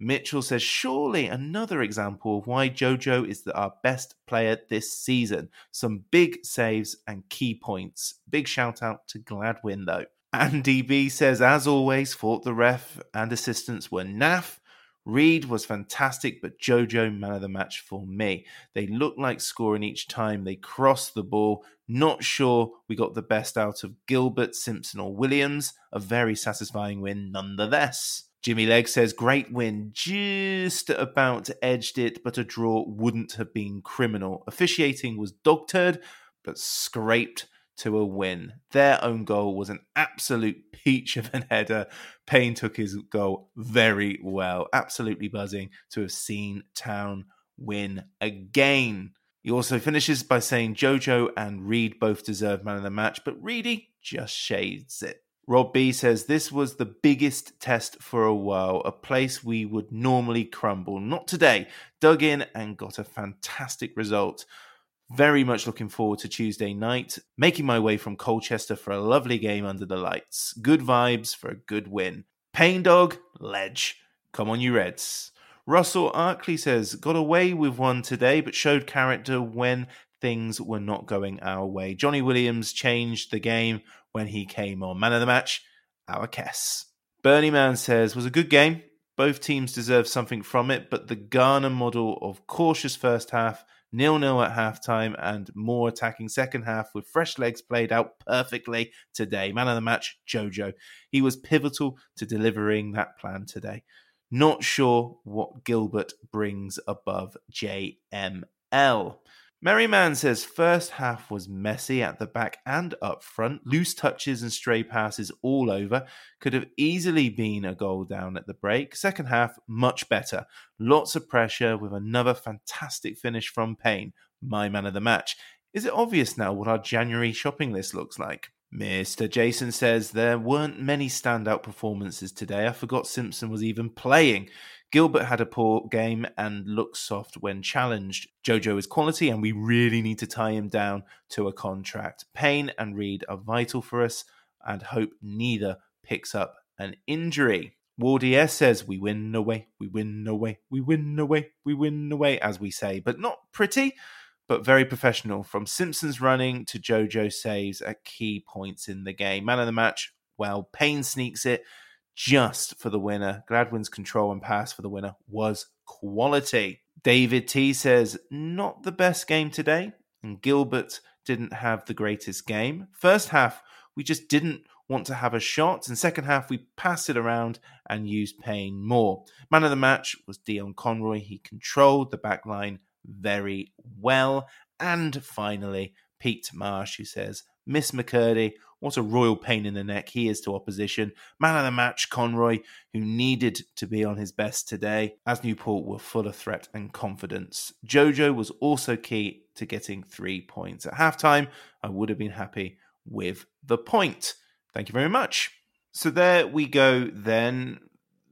Mitchell says, surely another example of why Jojo is the, our best player this season. Some big saves and key points. Big shout out to Gladwin, though. Andy B says, as always, thought the ref and assistants were naff. Reed was fantastic, but Jojo, man of the match for me. They looked like scoring each time they crossed the ball. Not sure we got the best out of Gilbert, Simpson, or Williams. A very satisfying win nonetheless. Jimmy Legg says, great win. Just about edged it, but a draw wouldn't have been criminal. Officiating was dog turd, but scraped to a win. Their own goal was an absolute peach of an header. Payne took his goal very well. Absolutely buzzing to have seen Town win again. He also finishes by saying Jojo and Reed both deserve man of the match, but Reedy just shades it. Rob B says this was the biggest test for a while, a place we would normally crumble. Not today. Dug in and got a fantastic result. Very much looking forward to Tuesday night, making my way from Colchester for a lovely game under the lights. Good vibes for a good win. Pain Dog, Ledge. Come on, you Reds. Russell Arkley says, got away with one today, but showed character when things were not going our way. Jonny Williams changed the game when he came on. Man of the match, our Kess. Bernie Man says, was a good game. Both teams deserve something from it, but the Garner model of cautious first half nil nil at halftime, and more attacking second half with fresh legs played out perfectly today. Man of the match, Jojo. He was pivotal to delivering that plan today. Not sure what Gilbert brings above JML. Merryman says first half was messy at the back and up front, loose touches and stray passes all over. Could have easily been a goal down at the break. Second half, much better. Lots of pressure with another fantastic finish from Payne, my man of the match. Is it obvious now what our January shopping list looks like? Mr. Jason says there weren't many standout performances today. I forgot Simpson was even playing. Gilbert had a poor game and looked soft when challenged. Jojo is quality, and we really need to tie him down to a contract. Payne and Reed are vital for us, and hope neither picks up an injury. Wardy S says, We win away, we win away, we win away, we win away, as we say, but not pretty, but very professional. From Simpsons running to Jojo saves at key points in the game. Man of the match, well, Payne sneaks it just for the winner. Gladwin's control and pass for the winner was quality. David T says, not the best game today, and Gilbert didn't have the greatest game. First half, we just didn't want to have a shot. and second half, we passed it around and used Payne more. Man of the match was Dion Conroy. He controlled the back line very well. And finally, Pete Marsh, who says, Miss McKirdy, what a royal pain in the neck he is to opposition. Man of the match, Conroy, who needed to be on his best today, as Newport were full of threat and confidence. Jojo was also key to getting three points. At halftime, I would have been happy with the point. Thank you very much. So there we go then.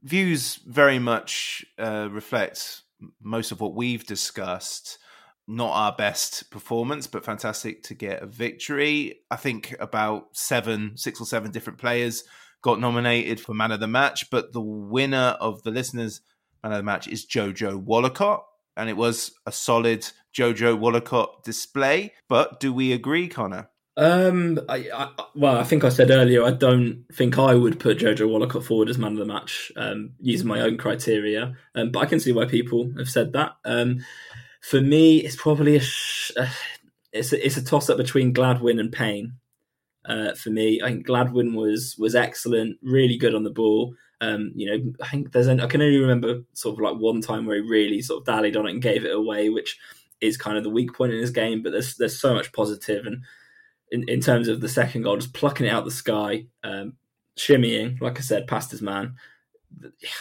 Views very much uh, reflect most of what we've discussed. Not our best performance, but fantastic to get a victory. I think about seven, six or seven different players got nominated for man of the match, but the winner of the listeners' man of the match is Jojo Wollacott. And it was a solid Jojo Wollacott display. But do we agree, Connor? Um, I, I, well, I think I said earlier, I don't think I would put Jojo Wollacott forward as man of the match, um, using my own criteria. Um, but I can see why people have said that. Um, for me, it's probably a, sh- uh, it's a, it's a toss up between Gladwin and Payne. Uh, for me, I think Gladwin was was excellent, really good on the ball. Um, you know, I think there's an, I can only remember sort of like one time where he really sort of dallied on it and gave it away, which is kind of the weak point in his game. But there's there's so much positive and in, in terms of the second goal, just plucking it out of the sky, um, shimmying, like I said, past his man.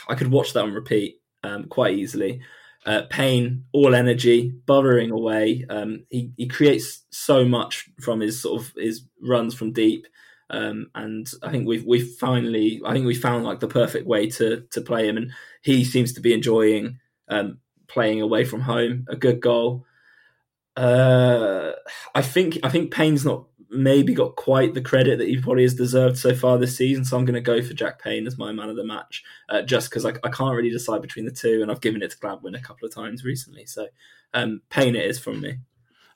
I could watch that on repeat um, quite easily. Uh, Payne, all energy, burrowing away. Um, he he creates so much from his sort of his runs from deep, um, and I think we've we finally I think we found like the perfect way to to play him, and he seems to be enjoying um, playing away from home. A good goal. Uh, I think I think Payne's not maybe got quite the credit that he probably has deserved so far this season. So I'm going to go for Jack Payne as my man of the match, uh, just because I, I, can't really decide between the two, and I've given it to Gladwin a couple of times recently. So um, Payne it is from me.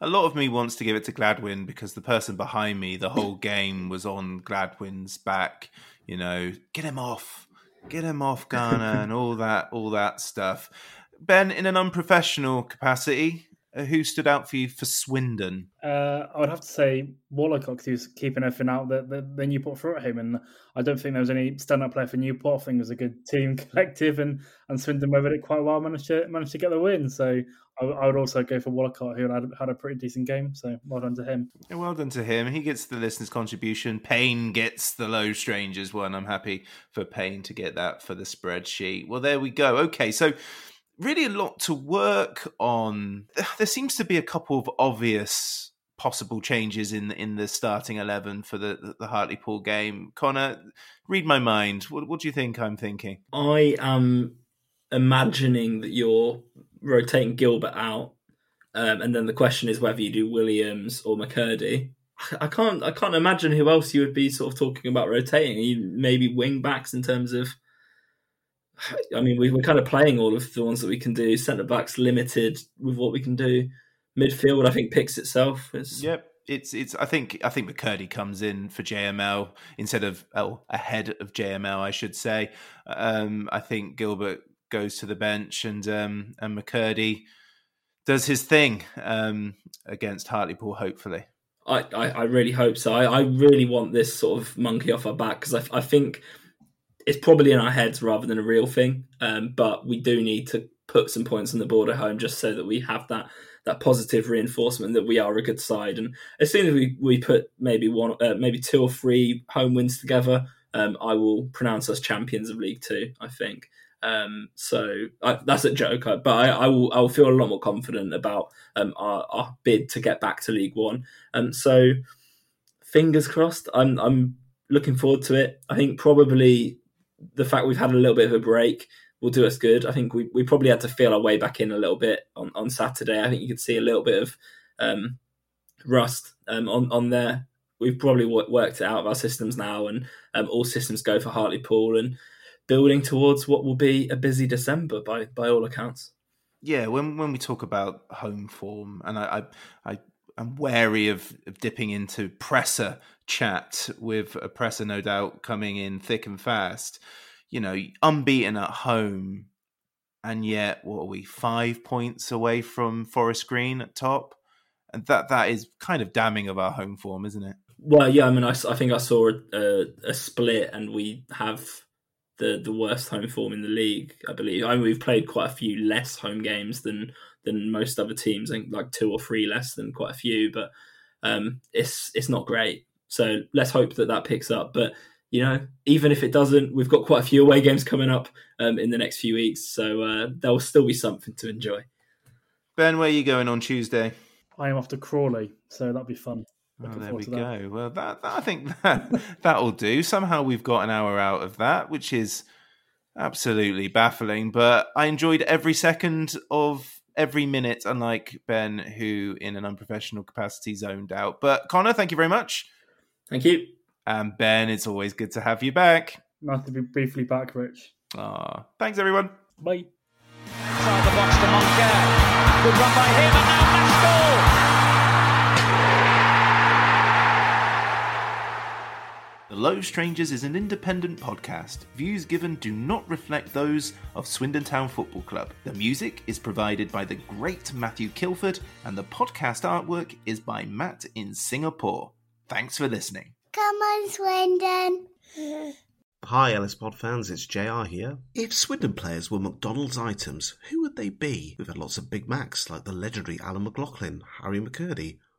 A lot of me wants to give it to Gladwin because the person behind me the whole game was on Gladwin's back. You know, get him off, get him off, Garner, and all that, all that stuff. Ben, in an unprofessional capacity, who stood out for you for Swindon? Uh, I would have to say Wollacott, who's keeping everything out that the, Newport threw at him, and I don't think there was any stand-up player for Newport. I think it was a good team [laughs] collective, and and Swindon weathered it quite well, managed to managed to get the win. So I, I would also go for Wollacott, who had had a pretty decent game. So well done to him. Yeah, well done to him. He gets the listeners' contribution. Payne gets the low strangers one. I'm happy for Payne to get that for the spreadsheet. Well, there we go. Okay, so really a lot to work on. There seems to be a couple of obvious possible changes in in the starting eleven for the the Hartlepool game. Connor, read my mind. What, what do you think I'm thinking? I am imagining that you're rotating Gilbert out, um, and then the question is whether you do Williams or McKirdy. I can't I can't imagine who else you would be sort of talking about rotating. You maybe wing backs in terms of I mean, we, are kind of playing all of the ones that we can do. Centre backs limited with what we can do. Midfield, I think, picks itself. It's... Yep, it's it's. I think I think McKirdy comes in for JML instead of oh ahead of JML, I should say. Um, I think Gilbert goes to the bench and um, and McKirdy does his thing um, against Hartlepool, hopefully. I, I, I, really hope so. I, I really want this sort of monkey off our back because I, I think it's probably in our heads rather than a real thing. Um, but we do need to put some points on the board at home just so that we have that that positive reinforcement that we are a good side. And as soon as we, we put maybe one, uh, maybe two or three home wins together, um, I will pronounce us champions of League Two. I think. Um, so I, that's a joke, but I, I, will I will feel a lot more confident about um, our, our, bid to get back to League One. Um, so fingers crossed. I'm I'm looking forward to it. I think probably the fact we've had a little bit of a break will do us good. I think we, we probably had to feel our way back in a little bit on, on Saturday. I think you could see a little bit of um, rust um, on on there. We've probably worked it out of our systems now, and um, all systems go for Hartlepool and building towards what will be a busy December by by all accounts. Yeah, when when we talk about home form, and I I, I am wary of, of dipping into presser chat with a presser, no doubt, coming in thick and fast. You know, unbeaten at home, and yet what are we five points away from Forest Green at top? And that that is kind of damning of our home form, isn't it? Well, yeah, I mean, I, I think I saw a, a, a, split, and we have the the worst home form in the league. I believe. I mean, we've played quite a few less home games than than most other teams. I think like two or three less than quite a few, but um, it's it's not great. So let's hope that that picks up. But you know, even if it doesn't, we've got quite a few away games coming up um, in the next few weeks, so uh, there will still be something to enjoy. Ben, where are you going on Tuesday? I am off to Crawley, so that'll be fun. Oh, there we go. Well, that, that, I think [laughs] that that'll do. Somehow we've got an hour out of that, which is absolutely baffling. But I enjoyed every second of every minute, unlike Ben, who in an unprofessional capacity zoned out. But Conor, thank you very much. Thank you. And Ben, it's always good to have you back. Nice to be briefly back, Rich. Ah, thanks everyone. Bye. Inside the box to Moncur. Good run by him, and now Pascal. The Low Strangers is an independent podcast. Views given do not reflect those of Swindon Town Football Club. The music is provided by the great Matthew Kilford, and the podcast artwork is by Matt in Singapore. Thanks for listening. Come on, Swindon. Hi, Ellis Pod fans, it's JR here. If Swindon players were McDonald's items, who would they be? We've had lots of Big Macs like the legendary Alan McLoughlin, Harry McKirdy,